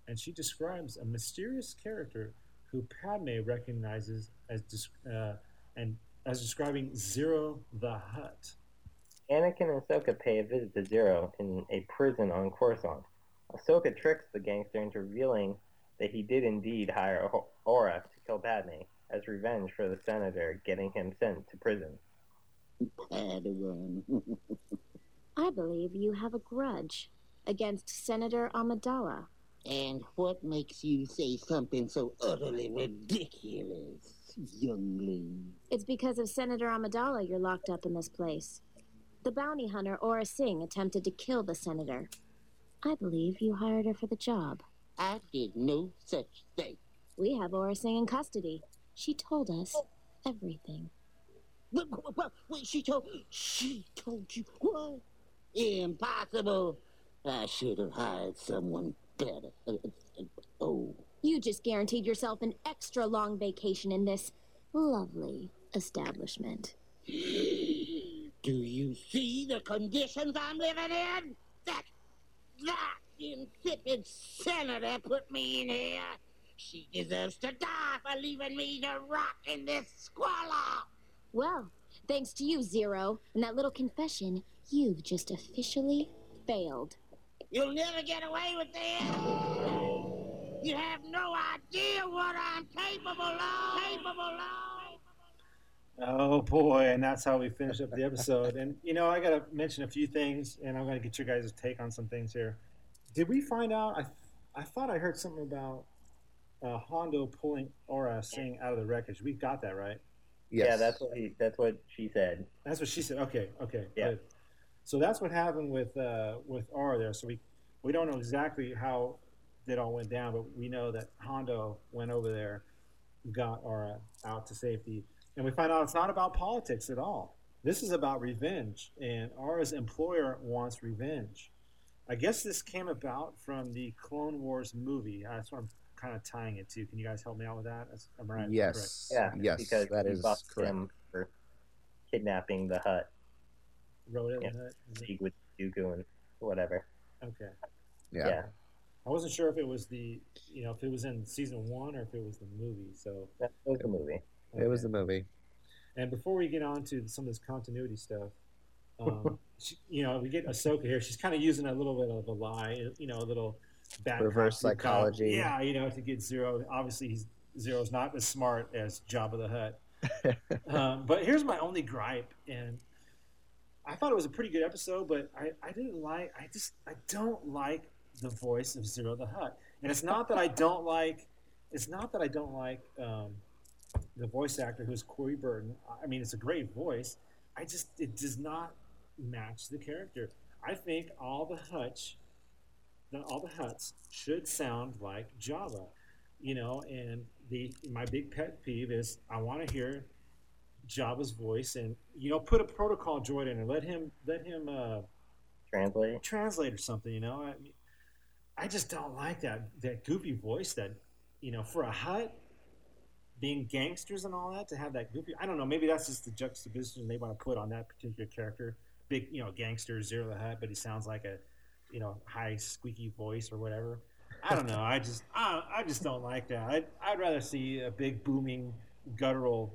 and she describes a mysterious character who Padme recognizes as uh, and as describing Ziro the Hutt. Anakin and Ahsoka pay a visit to Ziro in a prison on Coruscant. Ahsoka tricks the gangster into revealing that he did indeed hire Aurra to kill Padme as revenge for the senator getting him sent to prison. Padawan. [laughs] I believe you have a grudge against Senator Amidala. and what makes you say something so utterly ridiculous, youngling? It's because of Senator Amidala you're locked up in this place. The bounty hunter Aurra Singh attempted to kill the senator. I believe you hired her for the job. I did no such thing. We have Aurra Singh in custody. She told us everything. What, what, what, what she told she told you what? Impossible. I should have hired someone better. [laughs] Oh, You just guaranteed yourself an extra long vacation in this lovely establishment. [gasps] Do you see the conditions I'm living in? That, that insipid senator put me in here. She deserves to die for leaving me to rot in this squalor. Well, thanks to you, Ziro, and that little confession, you've just officially failed. You'll never get away with this. You have no idea what I'm capable of. Capable of. Oh boy, and that's how we finish up the episode. And you know, I gotta mention a few things, and I'm gonna get your guys' take on some things here. Did we find out? I I thought I heard something about uh, Hondo pulling Aurra Singh out of the wreckage. We got that right. Yeah, that's what he. That's what she said. That's what she said. Okay, okay. Yeah. good. So that's what happened with uh, with Aurra there. So we we don't know exactly how it all went down, but we know that Hondo went over there, got Aurra out to safety, and we find out it's not about politics at all. This is about revenge, and Aurra's employer wants revenge. I guess this came about from the Clone Wars movie. That's what I'm kind of tying it to. Can you guys help me out with that? That's, I'm right. Yes. correct. Yeah, Yes, because that he is busts correct. him for kidnapping the Hutt, Wrote it. Yeah. was it? league with Dooku and whatever. Okay. Yeah. Yeah, I wasn't sure if it was the, you know, if it was in season one or if it was the movie. So that was the movie. It was the movie. And before we get on to some of this continuity stuff, um, [laughs] she, you know, we get Ahsoka here. She's kind of using a little bit of a lie, you know, a little bad Reverse good cop. psychology. Yeah, you know, to get Ziro. Obviously, he's Ziro's not as smart as Jabba the Hutt. [laughs] um, but here's my only gripe, and I thought it was a pretty good episode, but I, I didn't like. I just I don't like the voice of Ziro the Hutt, and it's not that I don't like. It's not that I don't like um, the voice actor who's Corey Burton. I mean, it's a great voice. I just it does not match the character. I think all the Hutch, the, all the Hutts should sound like Jabba, you know. And the my big pet peeve is I want to hear Jabba's voice, and you know, put a protocol droid in and let him let him uh, Translate. translate or something. You know, I, mean, I just don't like that that goofy voice that you know for a Hutt being gangsters and all that to have that goofy. I don't know. Maybe that's just the juxtaposition they want to put on that particular character. Big, you know, gangster Ziro the Hutt, but he sounds like a you know high squeaky voice or whatever. I don't know. I just I, I just don't like that. I'd, I'd rather see a big booming guttural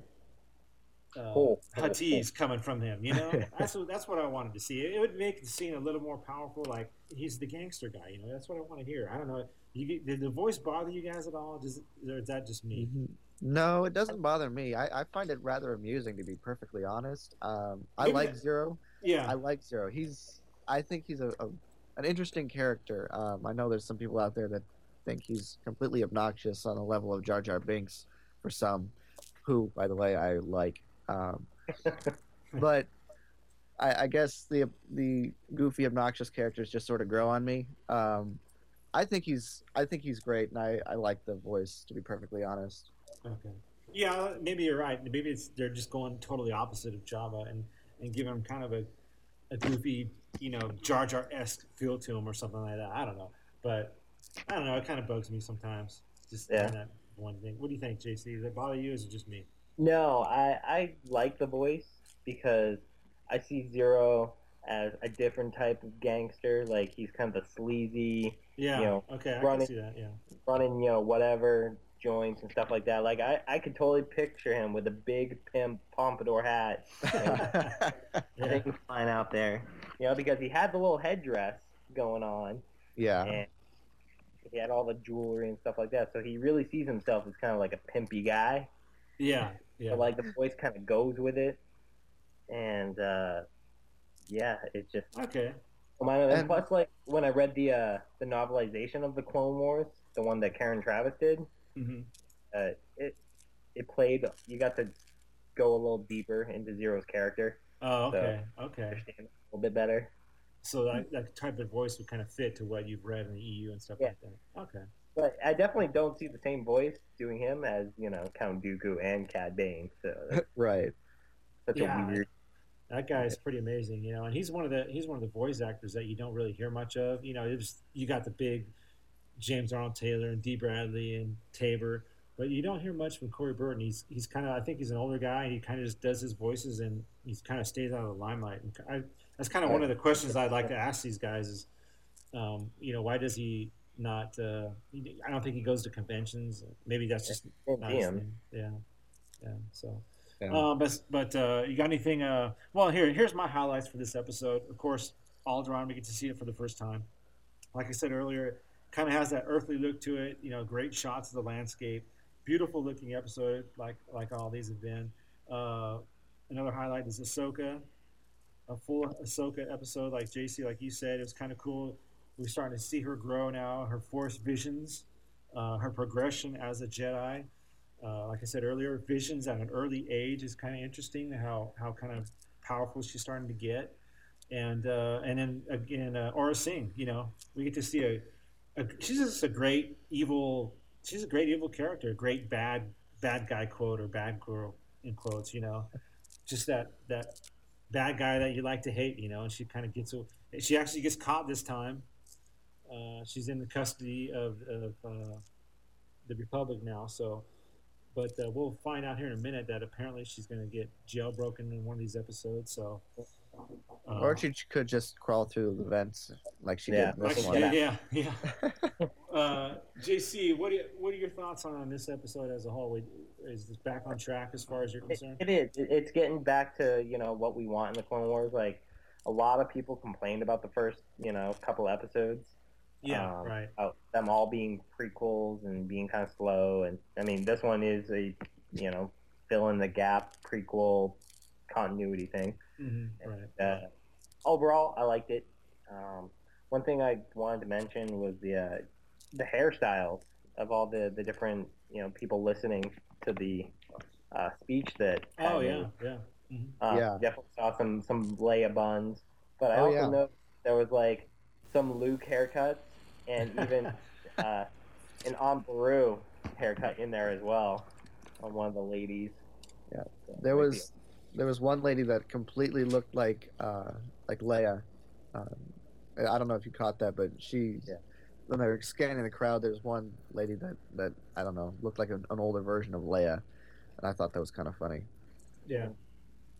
uh, Oh. Huttese coming from him. You know, [laughs] that's what that's what I wanted to see. It would make the scene a little more powerful. Like he's the gangster guy. You know, that's what I want to hear. I don't know. You, did the voice bother you guys at all? Does, or is that just me? No, it doesn't bother me. I, I find it rather amusing, to be perfectly honest. Um, I Maybe like that- Ziro. Yeah. I like Ziro. He's, I think he's a, a an interesting character. Um, I know there's some people out there that think he's completely obnoxious on the level of Jar Jar Binks for some, who, by the way, I like. Um, [laughs] but I, I guess the the goofy, obnoxious characters just sort of grow on me. Um, I think he's I think he's great, and I, I like the voice. To be perfectly honest. Okay. Yeah, maybe you're right. Maybe it's they're just going totally opposite of Jabba and and giving him kind of a, a goofy, you know, Jar Jar esque feel to him or something like that. I don't know, but I don't know. It kind of bugs me sometimes. Just Yeah. that one thing. What do you think, JC? Does it bother you? Or is it just me? No, I I like the voice because I see Ziro as a different type of gangster. Like he's kind of a sleazy, Yeah. you know, okay, I running, can see that. Yeah. running, you know, whatever joints and stuff like that. Like I I could totally picture him with a big pimp pompadour hat, [laughs] and flying out there. You know, because he had the little headdress going on. Yeah. And he had all the jewelry and stuff like that. So he really sees himself as kind of like a pimpy guy. Yeah. Yeah. But like the voice kind of goes with it, and uh, yeah, it's just okay. My, and And- plus, like when I read the uh, the novelization of the Clone Wars, the one that Karen Traviss did, hmm uh, it it played. You got to go a little deeper into Ziro's character. Oh, So, okay. Okay. understand a little bit better. So that, that type of voice would kind of fit to what you've read in the EU and stuff Yeah. like that. Okay. But I definitely don't see the same voice doing him as you know Count Dooku and Cad Bane. So [laughs] that's right. such Yeah. a weird. That guy is pretty amazing, you know, and he's one of the he's one of the voice actors that you don't really hear much of. You know, it's you got the big James Arnold Taylor and Dee Bradley and Tabor, but you don't hear much from Corey Burton. He's he's kind of I think he's an older guy. He kind of just does his voices and he kind of stays out of the limelight. And I, that's kind of one of the questions I'd like to ask these guys is, um, you know, why does he not? Uh, I don't think he goes to conventions. Maybe that's just not his thing. Yeah, yeah. So. Yeah. Um, but but uh, you got anything? Uh, well, here here's my highlights for this episode. Of course, Alderaan, we get to see it for the first time. Like I said earlier, kind of has that earthly look to it. You know, great shots of the landscape, beautiful looking episode, like like all these have been. Uh, another highlight is Ahsoka, a full Ahsoka episode, like JC, like you said, it was kind of cool. We're starting to see her grow now, her Force visions, uh, her progression as a Jedi. Uh, like I said earlier, visions at an early age is kind of interesting. How how kind of powerful she's starting to get, and uh, and then again, uh, Aurra Singh. You know, we get to see a, a she's just a great evil. She's a great evil character, a great bad bad guy quote or bad girl in quotes. You know, just that that bad guy that you like to hate. You know, and she kind of gets. She actually gets caught this time. Uh, she's in the custody of, of uh, the Republic now, so but uh, we'll find out here in a minute that apparently she's going to get jailbroken in one of these episodes. So, uh, or she could just crawl through the vents like she Yeah, did this like- one. yeah, yeah, yeah. [laughs] uh, JC, what are, you- what are your thoughts on this episode as a whole? Is this back on track as far as you're It, concerned? it is. It's getting back to you know what we want in the Clone Wars. Like a lot of people complained about the first you know couple episodes. Yeah, um, right. About them all being prequels and being kind of slow. And I mean, this one is a you know fill in the gap prequel continuity thing. Hmm right. Uh, overall, I liked it. Um, one thing I wanted to mention was the uh, the hairstyles of all the, the different you know people listening to the uh, speech that. Oh Padme yeah, yeah. hmm uh, Yeah. Definitely saw some some Leia buns, but I Oh, also yeah. noticed there was like some Luke haircuts and even [laughs] uh, an Aunt Beru haircut in there as well on one of the ladies. Yeah. So, There might be- was there was one lady that completely looked like uh, like Leia. Um, I don't know if you caught that, but she Yeah. when they were scanning the crowd, there's one lady that that I don't know looked like an, an older version of Leia, and I thought that was kind of funny. Yeah.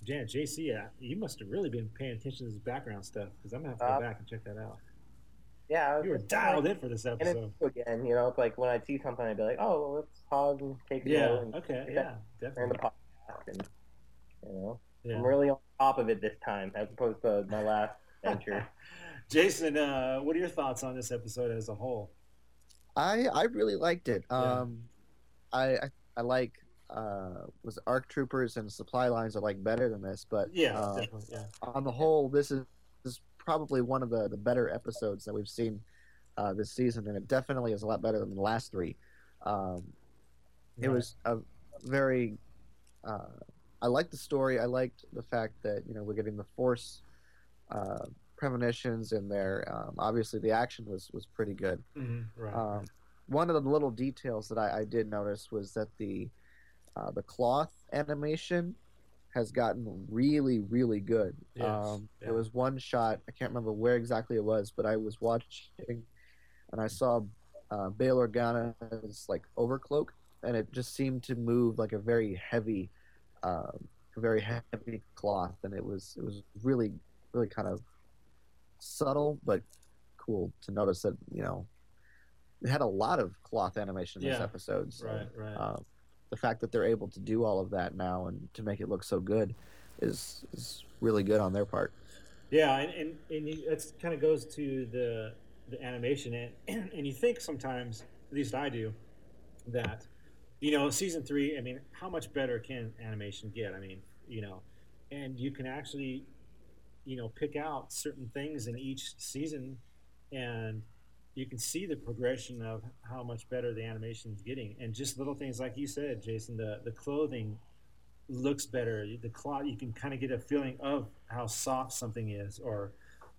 Jan, JC, yeah, you must have really been paying attention to this background stuff because I'm gonna have to go Uh, back and check that out. yeah, I was You were dialed like, in for this episode. it's again, you know, it's like when I see something, I'd be like, oh, well, let's pause and take a Yeah. note and Okay. Yeah. that during the Definitely. podcast, and you know, Yeah. I'm really on top of it this time as opposed to my last [laughs] venture. Jason, uh, what are your thoughts on this episode as a whole? I I really liked it. Yeah. Um, I, I I like uh was arc troopers and supply lines I like better than this, but Yeah, uh, definitely. Yeah. on the whole, this is, is probably one of the, the better episodes that we've seen uh, this season, and it definitely is a lot better than the last three. Um, it Right. was a very. Uh, I liked the story. I liked the fact that you know we're getting the force uh, premonitions in there. Um, obviously, the action was was pretty good. Mhm, right. Um, one of the little details that I, I did notice was that the uh, the cloth animation has gotten really, really good. Yes, um, yeah. There was one shot I can't remember where exactly it was, but I was watching and I saw uh, Bail Organa's like overcloak, and it just seemed to move like a very heavy, uh, very heavy cloth, and it was it was really, really kind of subtle but cool to notice that you know it had a lot of cloth animation in this Yeah. episode. So, Right, right. um, the fact that they're able to do all of that now and to make it look so good is is really good on their part. Yeah, and and, and kind of goes to the the animation, and [clears throat] and you think sometimes, at least I do, that you know season three. I mean, how much better can animation get? I mean, you know, and you can actually, you know, pick out certain things in each season, and you can see the progression of how much better the animation is getting, and just little things like you said, Jason. The the clothing looks better. The cloth, you can kind of get a feeling of how soft something is, or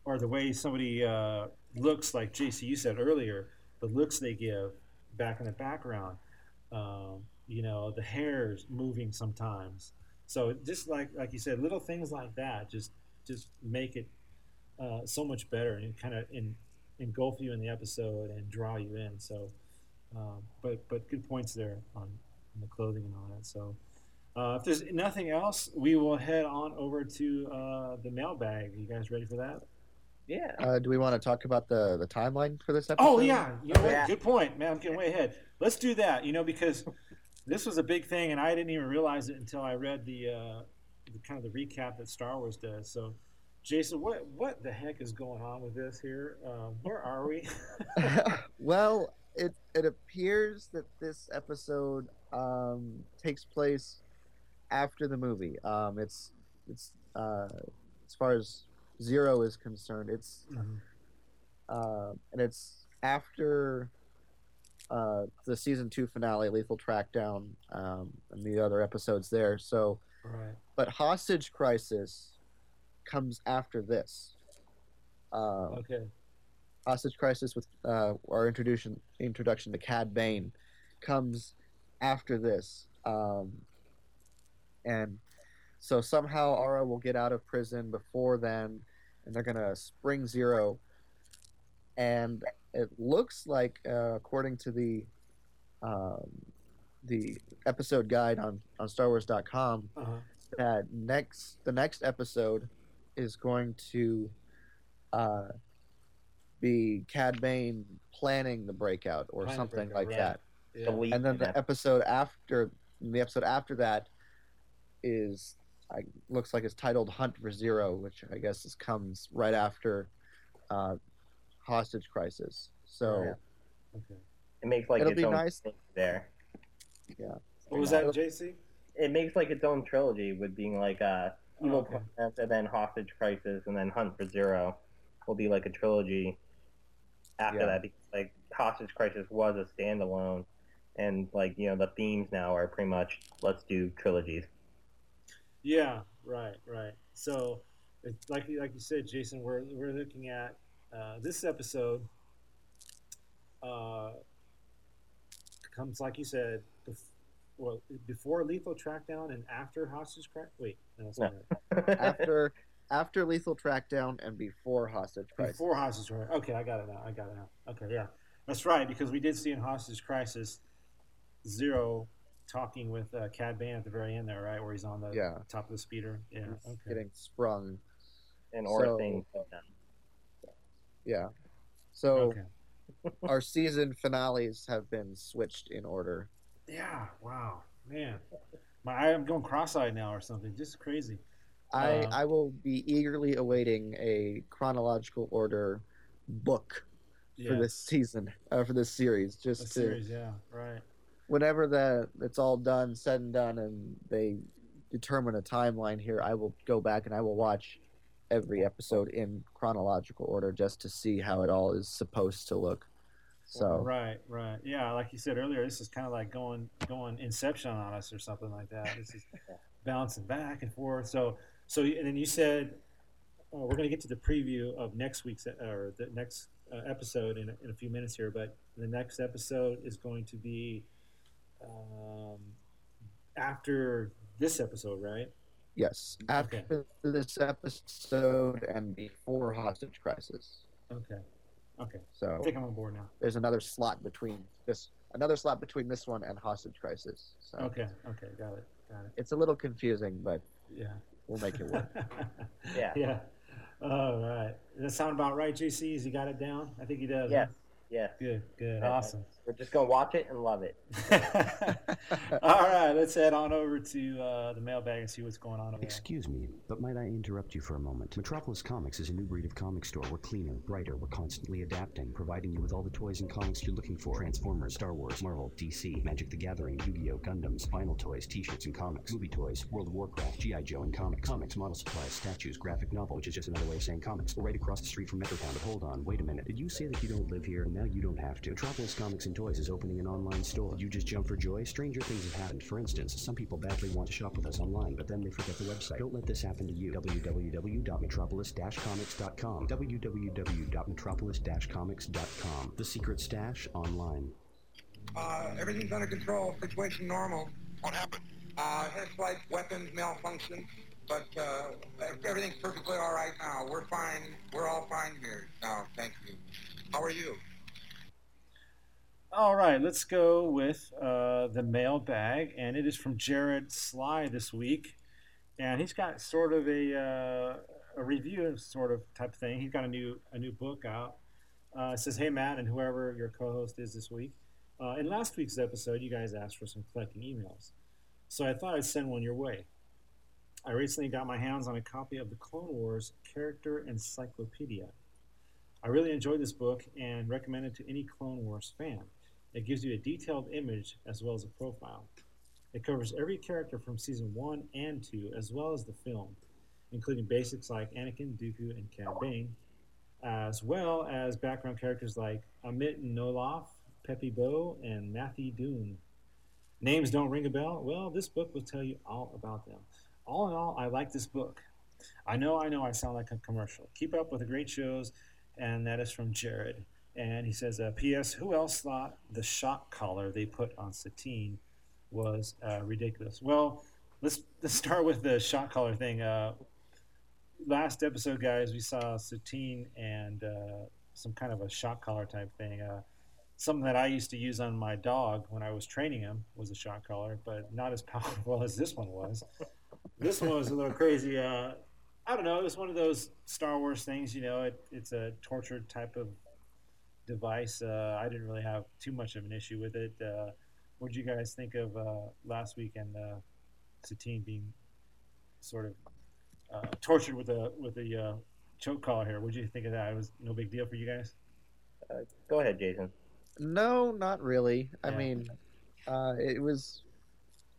or the way somebody uh, looks. Like JC, you said earlier, the looks they give back in the background. Um, you know, the hair's moving sometimes. So just like like you said, little things like that just just make it uh, so much better and kind of and engulf you in the episode and draw you in. So, um, but but good points there on, on the clothing and all that. So. Uh, if there's nothing else, we will head on over to uh, the mailbag. You guys ready for that? Yeah. Uh, do we want to talk about the the timeline for this episode? Oh yeah, you know? Yeah. Good point, man. I'm getting way ahead. Let's do that. You know, because this was a big thing, and I didn't even realize it until I read the, uh, the kind of the recap that Star Wars does. So, Jason, what what the heck is going on with this here? Um, where are we? [laughs] [laughs] well, it it appears that this episode um, takes place after the movie. Um, it's it's uh, as far as Ziro is concerned, it's uh, and it's after uh, the season two finale, Lethal Trackdown, um, and the other episodes there. So, right. but Hostage Crisis comes after this. Uh, Okay. Hostage Crisis with uh, our introduction introduction to Cad Bane comes after this, um, and so somehow Aurra will get out of prison before then, and they're gonna spring Ziro. And it looks like, uh, according to the um, the episode guide on on StarWars.com, Uh-huh. that next the next episode is going to uh, be Cad Bane planning the breakout or Planning something breakout, like right. that. Yeah. And then the episode after the episode after that is I, looks like it's titled Hunt for Ziro, which I guess is, comes right after uh, Hostage Crisis. So Yeah. Okay. It makes like It'll its be own nice. thing there. yeah, What was that, JC? It makes like its own trilogy with being like uh, Evil Oh, okay. Planet and then Hostage Crisis and then Hunt for Ziro will be like a trilogy after Yeah. that because like Hostage Crisis was a standalone and like you know the themes now are pretty much let's do trilogies. Yeah, right, right. So, it's like you- like you said, Jason, we're we're looking at uh, this episode. Uh, comes like you said, bef- well, before Lethal Trackdown and after Hostage Crack. Wait, no, that's not right. [laughs] after after Lethal Trackdown and before Hostage Crisis. Before Hostage Crisis. Okay, I got it now. I got it now. Okay, yeah, that's right because we did see in Hostage Crisis Ziro talking with uh, Cad Bane at the very end there, right, where he's on the Yeah. top of the speeder. Yeah. Okay. getting sprung. and or So- things. Yeah. So Okay. [laughs] our season finales have been switched in order. Yeah. Wow, man, my I'm going cross-eyed now or something. Just crazy. I, Uh, I will be eagerly awaiting a chronological order book for this season, uh, for this series. Just A to series, yeah, right. whenever the it's all done, said and done, and they determine a timeline here, I will go back and I will watch every episode in chronological order just to see how it all is supposed to look. So Right, right. Yeah, like you said earlier, this is kind of like going going Inception on us or something like that. This is [laughs] bouncing back and forth. So, so and then you said uh, we're going to get to the preview of next week's uh, or the next uh, episode in in a few minutes here. But the next episode is going to be um, after this episode, right? Yes, after Okay. this episode and before Hostage Crisis. Okay. Okay. So I think I'm on board now. there's another slot between this another slot between this one and Hostage Crisis. So Okay. Okay. Got it. Got it. it's a little confusing, but Yeah. we'll make it work. [laughs] Yeah. Yeah. All right. Does that sound about right, JC? Has he got it down? I think he does. Yes. huh? Yes. Good. Good. Awesome. We're just gonna watch it and love it. [laughs] [laughs] All right. Let's head on over to uh, the mailbag and see what's going on over there. Excuse me, but might I interrupt you for a moment? Metropolis Comics is a new breed of comic store. We're cleaner, brighter, we're constantly adapting, providing you with all the toys and comics you're looking for. Transformers, Star Wars, Marvel, DC, Magic the Gathering, Yu-Gi-Oh, Gundams, vinyl toys, t-shirts and comics, movie toys, World of Warcraft, G.I. Joe and comics, comics, model supplies, statues, graphic novel, which is just another way of saying comics. We're right across the street from Metrotown, but hold on, wait a minute. Did you say that you don't live here? Now you don't have to. Metropolis Comics and Toys is opening an online store. Did you just jump for joy? Stranger things have happened. For instance, some people badly want to shop with us online, but then they forget the website. Don't let this happen to you. www.metropolis-comics.com. www.metropolis-comics.com. The Secret Stash online. Uh, everything's under control. Situation normal. What happened? Uh, his flight weapons malfunction, but uh, everything's perfectly all right now. We're fine. We're all fine here now. Thank you. How are you? All right, let's go with uh, the mailbag, and it is from Jared Sly this week, and he's got sort of a, uh, a review sort of type thing. He's got a new a new book out. Uh, says, "Hey Matt and whoever your co-host is this week. Uh, in last week's episode, you guys asked for some collecting emails, so I thought I'd send one your way. I recently got my hands on a copy of the Clone Wars Character Encyclopedia. I really enjoyed this book and recommend it to any Clone Wars fan. It gives you a detailed image as well as a profile. It covers every character from season 1 and 2, as well as the film, including basics like Anakin, Dooku, and Cad Bane, as well as background characters like Amit Noloff, Peppi Bow, and Matthew Dune. Names don't ring a bell? Well, this book will tell you all about them. All in all, I like this book. I know, I know I sound like a commercial. Keep up with the great shows, and that is from Jared. And he says, uh, P.S. Who else thought the shock collar they put on Satine was uh, ridiculous? Well, let's let's start with the shock collar thing. Uh, last episode, guys, we saw Satine and uh, some kind of a shock collar type thing. Uh, something that I used to use on my dog when I was training him was a shock collar, but not as [laughs] powerful as this one was. this one was a little crazy. Uh, I don't know. It was one of those Star Wars things. You know, it, it's a tortured type of device. Uh, I didn't really have too much of an issue with it. Uh, what did you guys think of uh, last week and uh, Satine being sort of uh, tortured with a with a uh, choke collar here? What did you think of that? It was no big deal for you guys. Uh, go ahead, Jason. No, not really. I mean, uh, it was,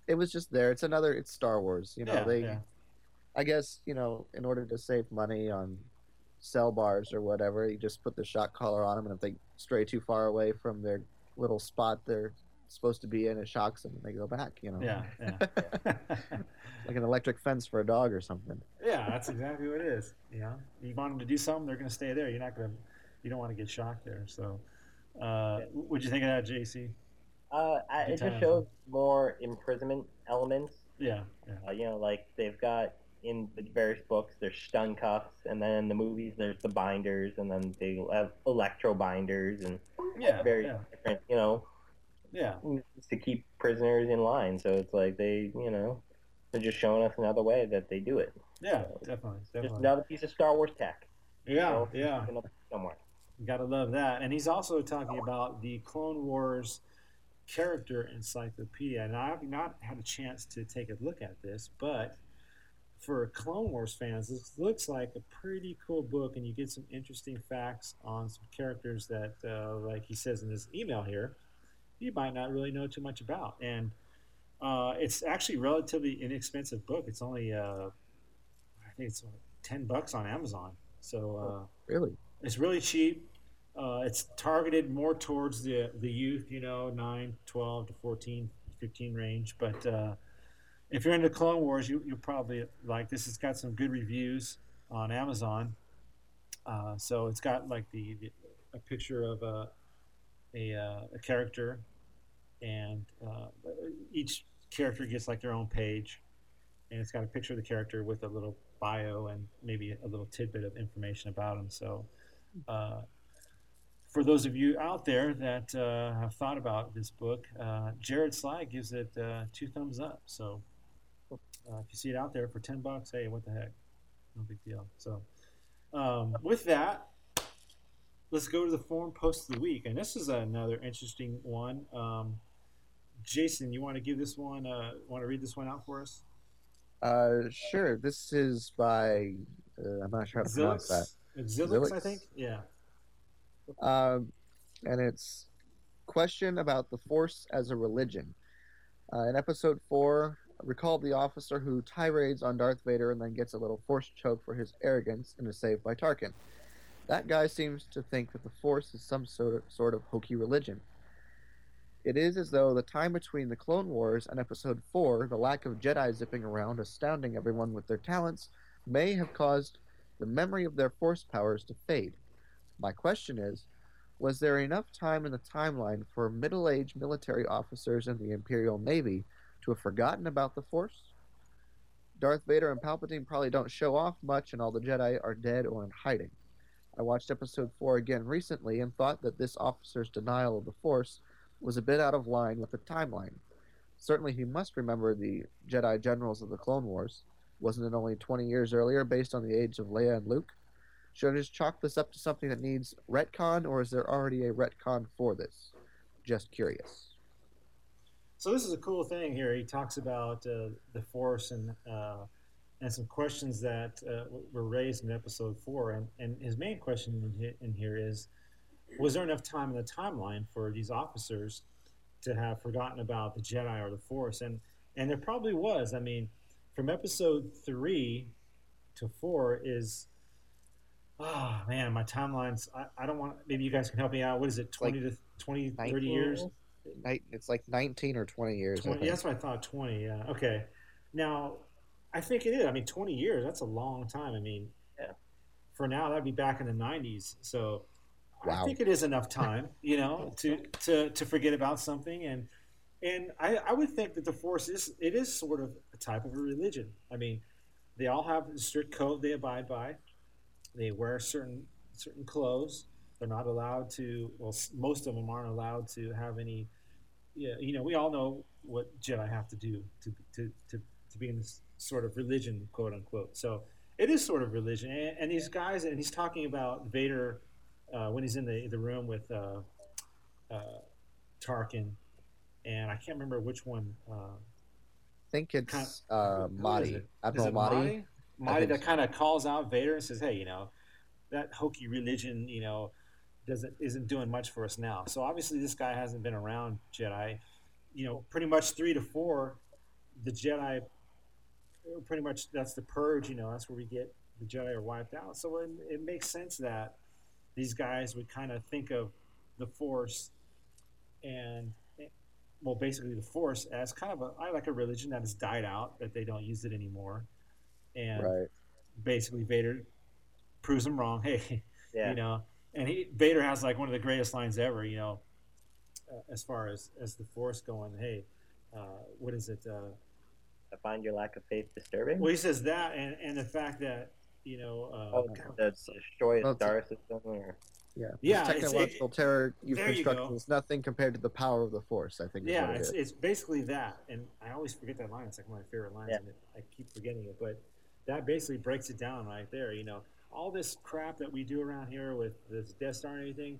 it was just there. It's another. It's Star Wars. You know, Yeah, they. yeah. I guess you know, in order to save money on cell bars or whatever, you just put the shock collar on them, and if they stray too far away from their little spot they're supposed to be in, it shocks them, and they go back. You know. Yeah, yeah. [laughs] like an electric fence for a dog or something. Yeah, that's exactly what it is. [laughs] You know, you want them to do something, they're going to stay there. You're not going to, you don't want to get shocked there. So, uh, what'd you think of that, JC? Uh, I, it just shows more imprisonment elements. Yeah, yeah. Uh, you know, like they've got in the various books, there's stun cuffs, and then in the movies, there's the binders, and then they have electro binders, and Yeah, very yeah. different, you know, Yeah, to keep prisoners in line. So it's like they, you know, they're just showing us another way that they do it. yeah, definitely, definitely. Just another piece of Star Wars tech. Yeah, So, yeah. Somewhere. You gotta love that. And he's also talking about the Clone Wars character encyclopedia. And I've not had a chance to take a look at this, but for Clone Wars fans, this looks like a pretty cool book, and you get some interesting facts on some characters that, uh, like he says in his email here, you might not really know too much about. And uh, it's actually a relatively inexpensive book. It's only, uh, I think it's ten bucks on Amazon. So uh, Really? it's really cheap. Uh, it's targeted more towards the the youth, you know, 9, 12 to 14, 15 range. But uh, if you're into Clone Wars, you, you'll probably like this. It's got some good reviews on Amazon. Uh, so it's got like the, the a picture of a a, uh, a character, and uh, each character gets like their own page, and it's got a picture of the character with a little bio and maybe a little tidbit of information about him. So, uh, for those of you out there that uh, have thought about this book, uh, Jared Sly gives it two thumbs up. So, uh, if you see it out there for ten bucks, hey, what the heck? No big deal. So, um, with that, let's go to the forum post of the week, and this is another interesting one. Um, Jason, you want to give this one? Uh, want to read this one out for us? Uh, sure. This is by. Uh, I'm not sure how to pronounce that. Zilix, I think. Yeah. Um, and it's question about the Force as a religion. Uh, in episode four, recall the officer who tirades on Darth Vader and then gets a little Force choke for his arrogance and is saved by Tarkin. That guy seems to think that the Force is some sort of, sort of hokey religion. It is as though the time between the Clone Wars and Episode 4, the lack of Jedi zipping around astounding everyone with their talents, may have caused the memory of their Force powers to fade. My question is Was there enough time in the timeline for middle aged military officers in the Imperial Navy to have forgotten about the Force? Darth Vader and Palpatine probably don't show off much, and all the Jedi are dead or in hiding. I watched episode 4 again recently and thought that this officer's denial of the Force was a bit out of line with the timeline. Certainly, he must remember the Jedi generals of the Clone Wars. Wasn't it only 20 years earlier based on the age of Leia and Luke? Should I just chalk this up to something that needs retcon, or is there already a retcon for this? Just curious. So this is a cool thing here. He talks about uh, the Force and uh, and some questions that uh, were raised in episode four. And, and his main question in, in here is, was there enough time in the timeline for these officers to have forgotten about the Jedi or the Force? And and there probably was. I mean, from episode three to four is. Oh man, my timelines. I, I don't want. Maybe you guys can help me out. What is it? Twenty to 20, 30 years. Ni- It's like 19 or 20 years. 20, think. that's what I thought. Twenty. Yeah. Okay. Now, I think it is. I mean, twenty years. That's a long time. I mean, Yeah. for now that'd be back in the nineties. So, I think it is enough time, [laughs] you know, to to to forget about something. And and I I would think that the Force is it is sort of a type of a religion. I mean, they all have a strict code they abide by. They wear certain certain clothes. They're not allowed to. Well, most of them aren't allowed to have any. Yeah, you know, we all know what Jedi have to do to to to, to be in this sort of religion, quote unquote. So it is sort of religion. And, and these guys, and he's talking about Vader uh, when he's in the the room with uh, uh, Tarkin, and I can't remember which one. Uh, I think it's Kind uh, who is Motti. it? Admiral Motti. Motti? I Motti think that so. kind of calls out Vader and says, "Hey, you know, that hokey religion, you know, doesn't isn't doing much for us now." So obviously, this guy hasn't been around Jedi. You know, pretty much three to four, the Jedi. Pretty much, that's the purge. You know, that's where we get the Jedi are wiped out. So it, it makes sense that these guys would kind of think of the Force and well, basically the Force as kind of a I like a religion that has died out, that they don't use it anymore, and Right. basically Vader proves them wrong. [laughs] Hey, Yeah. you know, and he Vader has like one of the greatest lines ever. You know, uh, as far as as the Force going. Hey, uh, what is it? Uh, I find your lack of faith disturbing. well, he says that, and and the fact that you know. Uh, oh, the destroy Well, a it's a- star system, or Yeah. Yeah, This it's- technological terror you've there you constructed is nothing compared to the power of the Force. I think. Yeah, what it it's, it's basically that, and I always forget that line. It's like one of my favorite lines, Yeah. and it, I keep forgetting it. But that basically breaks it down right there. You know, all this crap that we do around here with this Death Star and everything,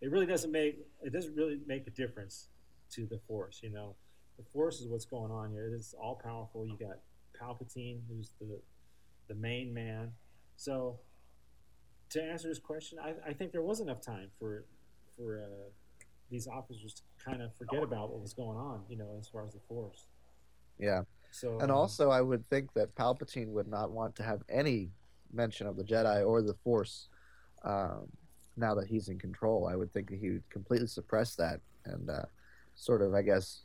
it really doesn't make it doesn't really make a difference to the Force. You know, the Force is what's going on here. It is all powerful. You got Palpatine, who's the the main man. So, to answer this question, I, I think there was enough time for for uh, these officers to kind of forget about what was going on, you know, as far as the Force. Yeah. So, and um, also, I would think that Palpatine would not want to have any mention of the Jedi or the Force um, now that he's in control. I would think that he would completely suppress that and uh, sort of, I guess,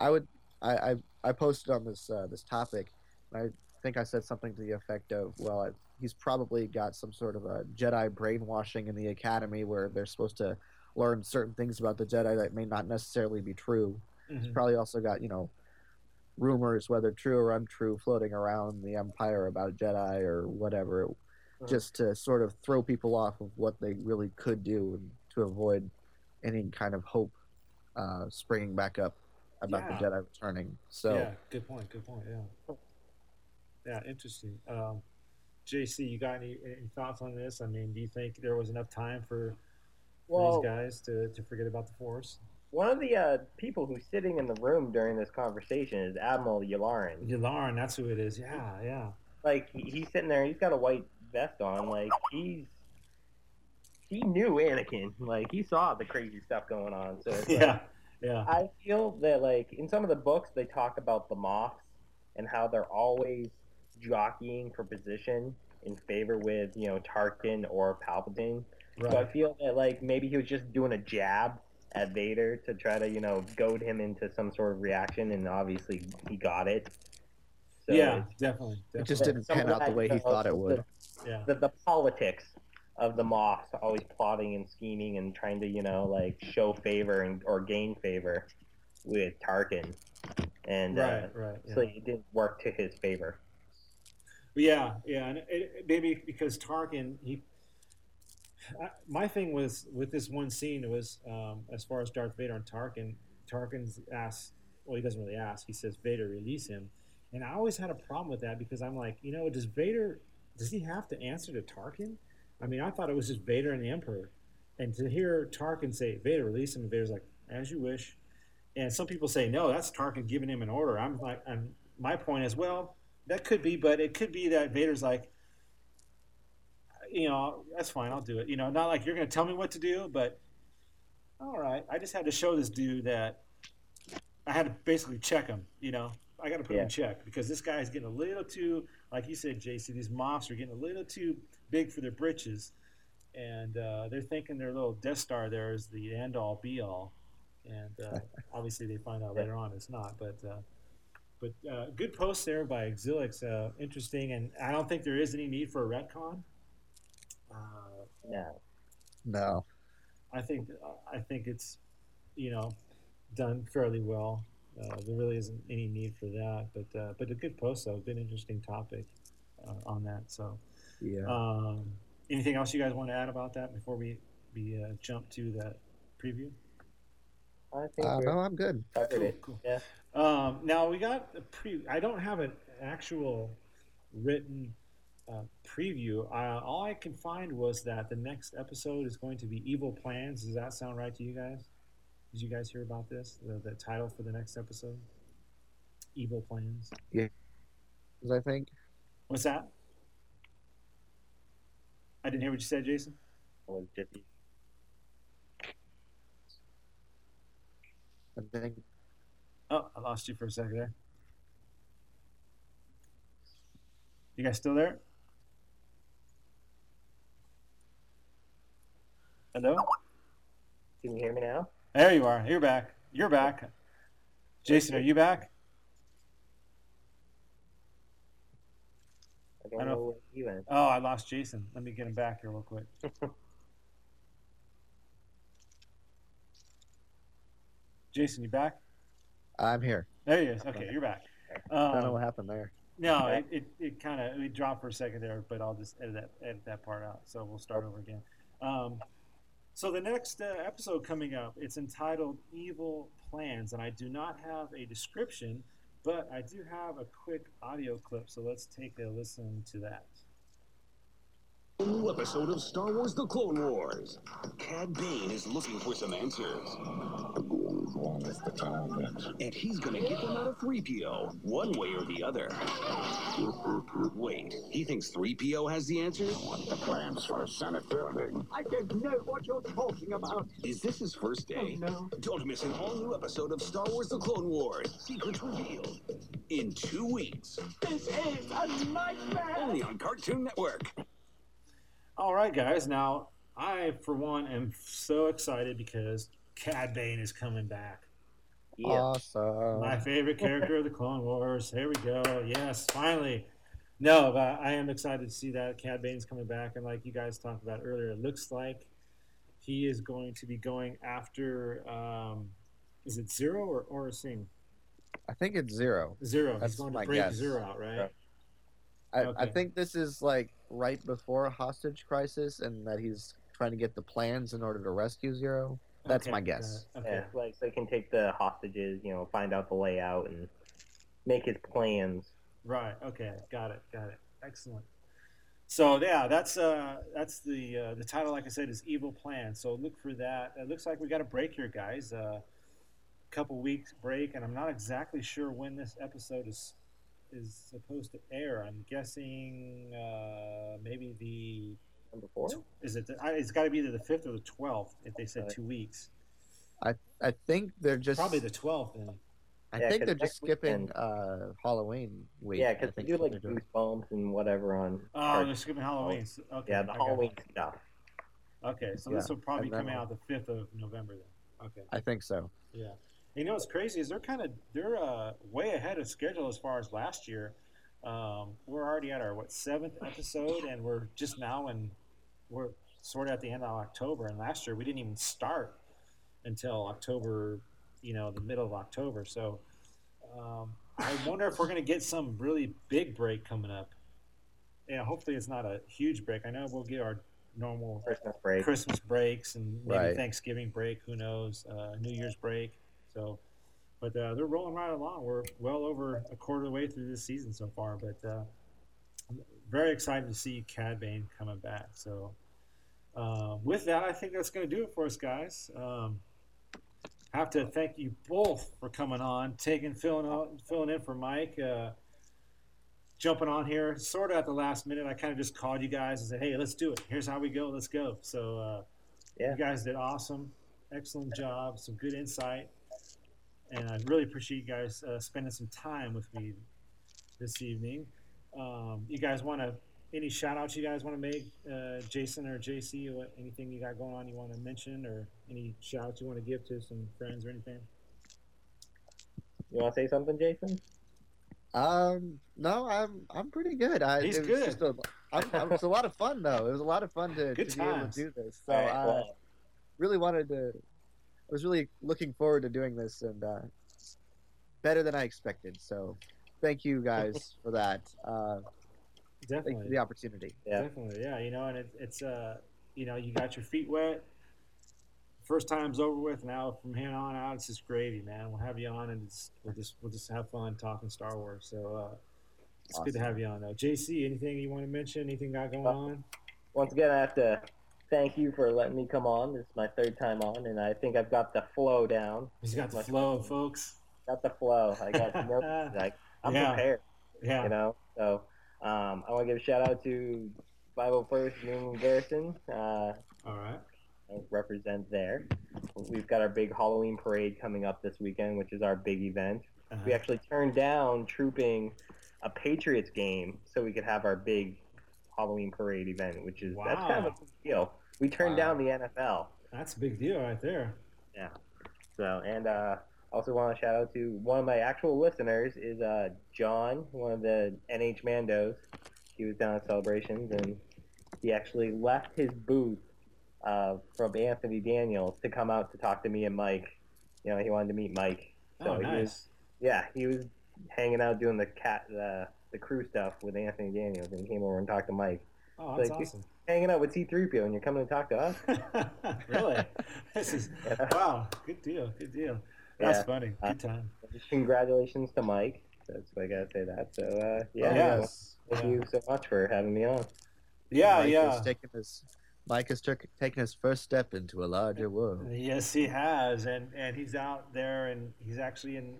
I would. I I, I posted on this uh, this topic. And I think I said something to the effect of, well, I, he's probably got some sort of a Jedi brainwashing in the academy where they're supposed to learn certain things about the Jedi that may not necessarily be true. He's Mhm. probably also got you know rumors, whether true or untrue, floating around the Empire about Jedi or whatever, just to sort of throw people off of what they really could do and to avoid any kind of hope uh, springing back up about Yeah. the Jedi returning. So yeah, good point. Good point. Yeah. Yeah, interesting. Um, JC, you got any, any thoughts on this? I mean, do you think there was enough time for, for Well- these guys to, to forget about the Force? One of the uh, people who's sitting in the room during this conversation is Admiral Yularen. Yularen, that's who it is. Yeah, yeah. Like he, he's sitting there, he's got a white vest on. Like he's he knew Anakin. Like he saw the crazy stuff going on. So it's [laughs] like, Yeah, yeah. I feel that like in some of the books they talk about the Moffs and how they're always jockeying for position in favor with you know Tarkin or Palpatine. So I feel that like maybe he was just doing a jab at Vader to try to you know goad him into some sort of reaction, and obviously he got it. So yeah, it's- definitely. it just didn't pan out the way he uh, thought it the- would. Yeah. the, the politics of the Moffs always plotting and scheming and trying to you know like show favor and or gain favor with Tarkin, and uh, Right, right, so it didn't work to his favor. Yeah, yeah, and it, it- maybe because Tarkin he My thing was with this one scene it was um, as far as Darth Vader and Tarkin. Tarkin's asks, well, he doesn't really ask. He says, "Vader, release him." And I always had a problem with that because I'm like, you know, does Vader does he have to answer to Tarkin? I mean, I thought it was just Vader and the Emperor, and to hear Tarkin say, "Vader, release him," Vader's like, "As you wish." And some people say, "No, that's Tarkin giving him an order." I'm like, and my point is, well, that could be, but it could be that Vader's like, you know, that's fine, I'll do it. You know, not like you're going to tell me what to do, but all right, I just had to show this dude that I had to basically check him. You know, I got to put him in check because this guy is getting a little too, like you said, JC. These Moffs are getting a little too big for their britches, and uh, they're thinking their little Death Star there is the end all be all, and uh, [laughs] obviously they find out later on it's not. But uh, but uh, good post there by Exilix, uh, interesting, and I don't think there is any need for a retcon. Uh, no. No. I think I think it's you know done fairly well. Uh, there really isn't any need for that, but uh, but a good post though, good interesting topic uh, on that. So Yeah. um, anything else you guys want to add about that before we we uh, jump to that preview? I think Uh, no, I'm good. covered Cool, it. cool. Yeah. Um, now we got a pre. I don't have an actual written uh, preview. Uh, all I can find was that the next episode is going to be Evil Plans. Does that sound right to you guys? Did you guys hear about this? The, the title for the next episode? Evil Plans. Yeah. I think. What's that? I didn't hear what you said, Jason. Was just I think. Oh, I lost you for a second there. You guys still there? Hello? Can you hear me now? There you are. You're back. You're back. Jason, are you back? I don't I know don't- where you went. Oh, I lost Jason. Let me get him back here real quick. [laughs] Jason, you back? I'm here. There he is. Okay, you're back. I don't know Um, what happened there. No, it, it, it kind of we dropped for a second there, but I'll just edit that edit that part out. So we'll start over again. Um, so the next uh, episode coming up, it's entitled "Evil Plans," and I do not have a description, but I do have a quick audio clip. So let's take a listen to that. New episode of Star Wars The Clone Wars. Cad Bane is looking for some answers. And he's gonna get them out of 3PO, one way or the other. Wait, he thinks 3PO has the answers? The plans for a Senate building. I don't know what you're talking about. Is this his first day? Oh, no. Don't miss an all new episode of Star Wars The Clone Wars. Secrets revealed. In two weeks. This is a nightmare! Only on Cartoon Network. All right, guys. Now I, for one, am so excited because Cad Bane is coming back. Yeah. Awesome. My favorite [laughs] character of the Clone Wars. Here we go. Yes, finally. No, but I am excited to see that Cad Bane's coming back, and like you guys talked about earlier, it looks like he is going to be going after. Um, is it Ziro or or Singh? I think it's Ziro. Ziro. That's He's going my to break guess. Ziro out, right? I, I Okay. think this is like right before a hostage crisis, and that he's trying to get the plans in order to rescue Ziro. That's Okay, my guess. got. Okay. Yeah, like so they can take the hostages, you know, find out the layout and make his plans. Right. Okay. Got it. Got it. Excellent. So yeah, that's uh, that's the uh, the title. Like I said, is Evil Plan. So look for that. It looks like we got a break here, guys. A uh, couple weeks break, and I'm not exactly sure when this episode is is supposed to air. I'm guessing uh, maybe the number four. Is it? The, it's got to be either the fifth or the twelfth. If they said Right. two weeks, I I think they're just probably the twelfth. Then. I Yeah, think 'cause they're just skipping weekend- uh, Halloween week. yeah, because they do like they're doing. goosebumps and whatever on. Oh, Cartoon they're skipping Halloween. So- Okay, yeah, the I got it. Halloween stuff. Okay, so Yeah, this will probably and come out the fifth of November then. Okay. I think so. Yeah. You know what's crazy is they're kind of they're uh, way ahead of schedule as far as last year. Um, we're already at our what seventh episode, and we're just now in we're sort of at the end of October. And last year we didn't even start until October, you know, the middle of October. So um, I wonder if we're going to get some really big break coming up. Yeah, hopefully it's not a huge break. I know we'll get our normal Christmas break. Christmas breaks and maybe Right. Thanksgiving break. Who knows? Uh, New Year's break. So, but uh, they're rolling right along. We're well over a quarter of the way through this season so far. But uh, I'm very excited to see Cad Bane coming back. So, uh, with that, I think that's going to do it for us, guys. Um, have to thank you both for coming on, taking filling out, filling in for Mike. Uh, jumping on here sort of at the last minute. I kind of just called you guys and said, "Hey, let's do it. Here's how we go. Let's go." So uh, Yeah. you guys did awesome, excellent job, some good insight, and I really appreciate you guys uh, spending some time with me this evening. Um, you guys want to any shout outs you guys want to make, uh, Jason or JC, or anything you got going on you want to mention, or any shout outs you want to give to some friends or anything? You want to say something, Jason? Um, no, I'm I'm pretty good. I, He's it was good. Just a, I'm, I'm- a lot of fun though. It was a lot of fun to, to be able to do this. So All right, I well- really wanted to. I was really looking forward to doing this, and uh, better than I expected. So, thank you guys [laughs] for that. Uh, thank you Definitely. for the opportunity. Yeah. Definitely, yeah. You know, and it, it's uh, you know, you got your feet wet. First time's over with. Now from here on out, it's just gravy, man. We'll have you on, and it's, we'll just we'll just have fun talking Star Wars. So uh, it's good to have you on. Though, JC, anything you want to mention? Anything got going on? Once again, I have to thank you for letting me come on. This is my third time on, and I think I've got the flow down. He's got the flow, folks. Got the flow. I got [laughs] no. Like I'm Yeah. prepared. Yeah. You know. So um, I want to give a shout out to 501st Union Garrison. Uh, All right. Represent there. We've got our big Halloween parade coming up this weekend, which is our big event. Uh-huh. We actually turned down trooping a Patriots game so we could have our big Halloween parade event, which is that's kind of a big deal. We turned Wow. down the NFL. That's a big deal right there. Yeah. So and uh, also want to shout out to one of my actual listeners is uh, John, one of the NH Mandos. He was down at celebrations and he actually left his booth uh, from Anthony Daniels to come out to talk to me and Mike. You know, he wanted to meet Mike. So oh, he was, nice. yeah, he was hanging out doing the cat the the crew stuff with Anthony Daniels and he came over and talked to Mike. Oh, that's like, awesome. Hanging out with C3PO and you're coming to talk to us? [laughs] really? This is [laughs] Yeah. wow. Good deal. Good deal. That's Yeah. funny. Uh, Good time. Congratulations to Mike. That's what I gotta say that. So uh, yeah, Oh, yes. thank Yeah. you so much for having me on. Yeah, Mike yeah. Has taken his, Mike has took taken his first step into a larger world. Yes, he has, and and he's out there, and he's actually in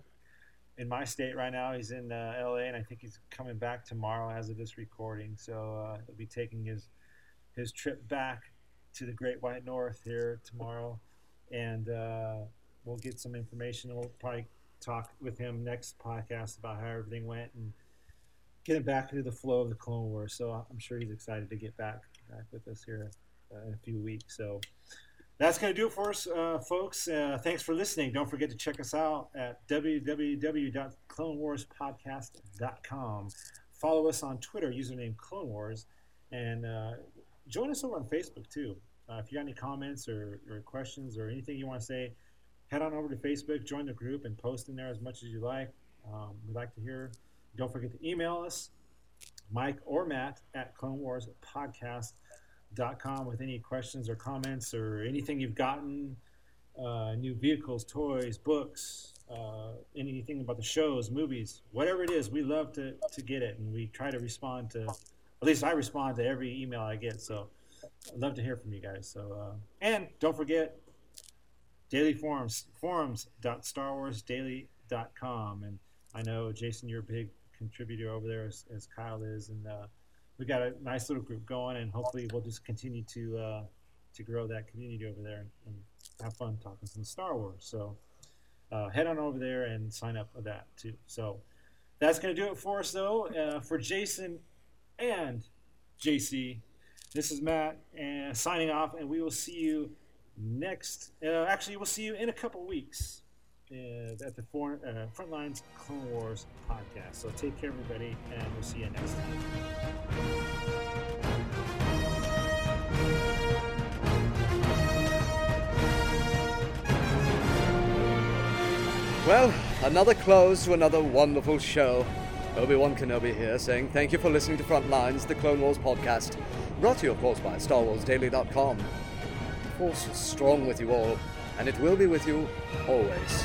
in my state right now. He's in uh, L.A., and I think he's coming back tomorrow as of this recording. So uh, he'll be taking his his trip back to the Great White North here tomorrow, and uh, we'll get some information. We'll probably talk with him next podcast about how everything went and get him back into the flow of the Clone Wars. So I'm sure he's excited to get back back with us here uh, in a few weeks. So that's going to do it for us, uh, folks. Uh, thanks for listening. Don't forget to check us out at www.clonewarspodcast.com. Follow us on Twitter, username Clone Wars, and uh, join us over on Facebook too. Uh, if you got any comments or, or questions or anything you want to say, head on over to Facebook, join the group, and post in there as much as you like. Um, we'd like to hear. Don't forget to email us, Mike or Matt at Clone Wars Podcast com with any questions or comments or anything you've gotten uh, new vehicles toys books uh, anything about the shows movies whatever it is we love to, to get it. And we try to respond to at least i respond to every email i get. So i'd love to hear from you guys. So uh, and don't forget daily forums forums.starwarsdaily.com and i know jason you're a big contributor over there as, as kyle is. And uh, we got a nice little group going, and hopefully we'll just continue to uh, to grow that community over there and, have fun talking some Star Wars. So uh, head on over there and sign up for that too. So that's to do it for us, though. Uh, for Jason and JC, this is Matt and signing off, and we will see you next. Uh, actually, we'll see you in a couple weeks. Uh, at the uh, Frontlines Clone Wars podcast. So take care, everybody, and we'll see you next time. Well, another close to another wonderful show. Obi-Wan Kenobi here, saying thank you for listening to Frontlines, the Clone Wars podcast, brought to you, of course, by StarWarsDaily.com. The Force is strong with you all, and it will be with you always.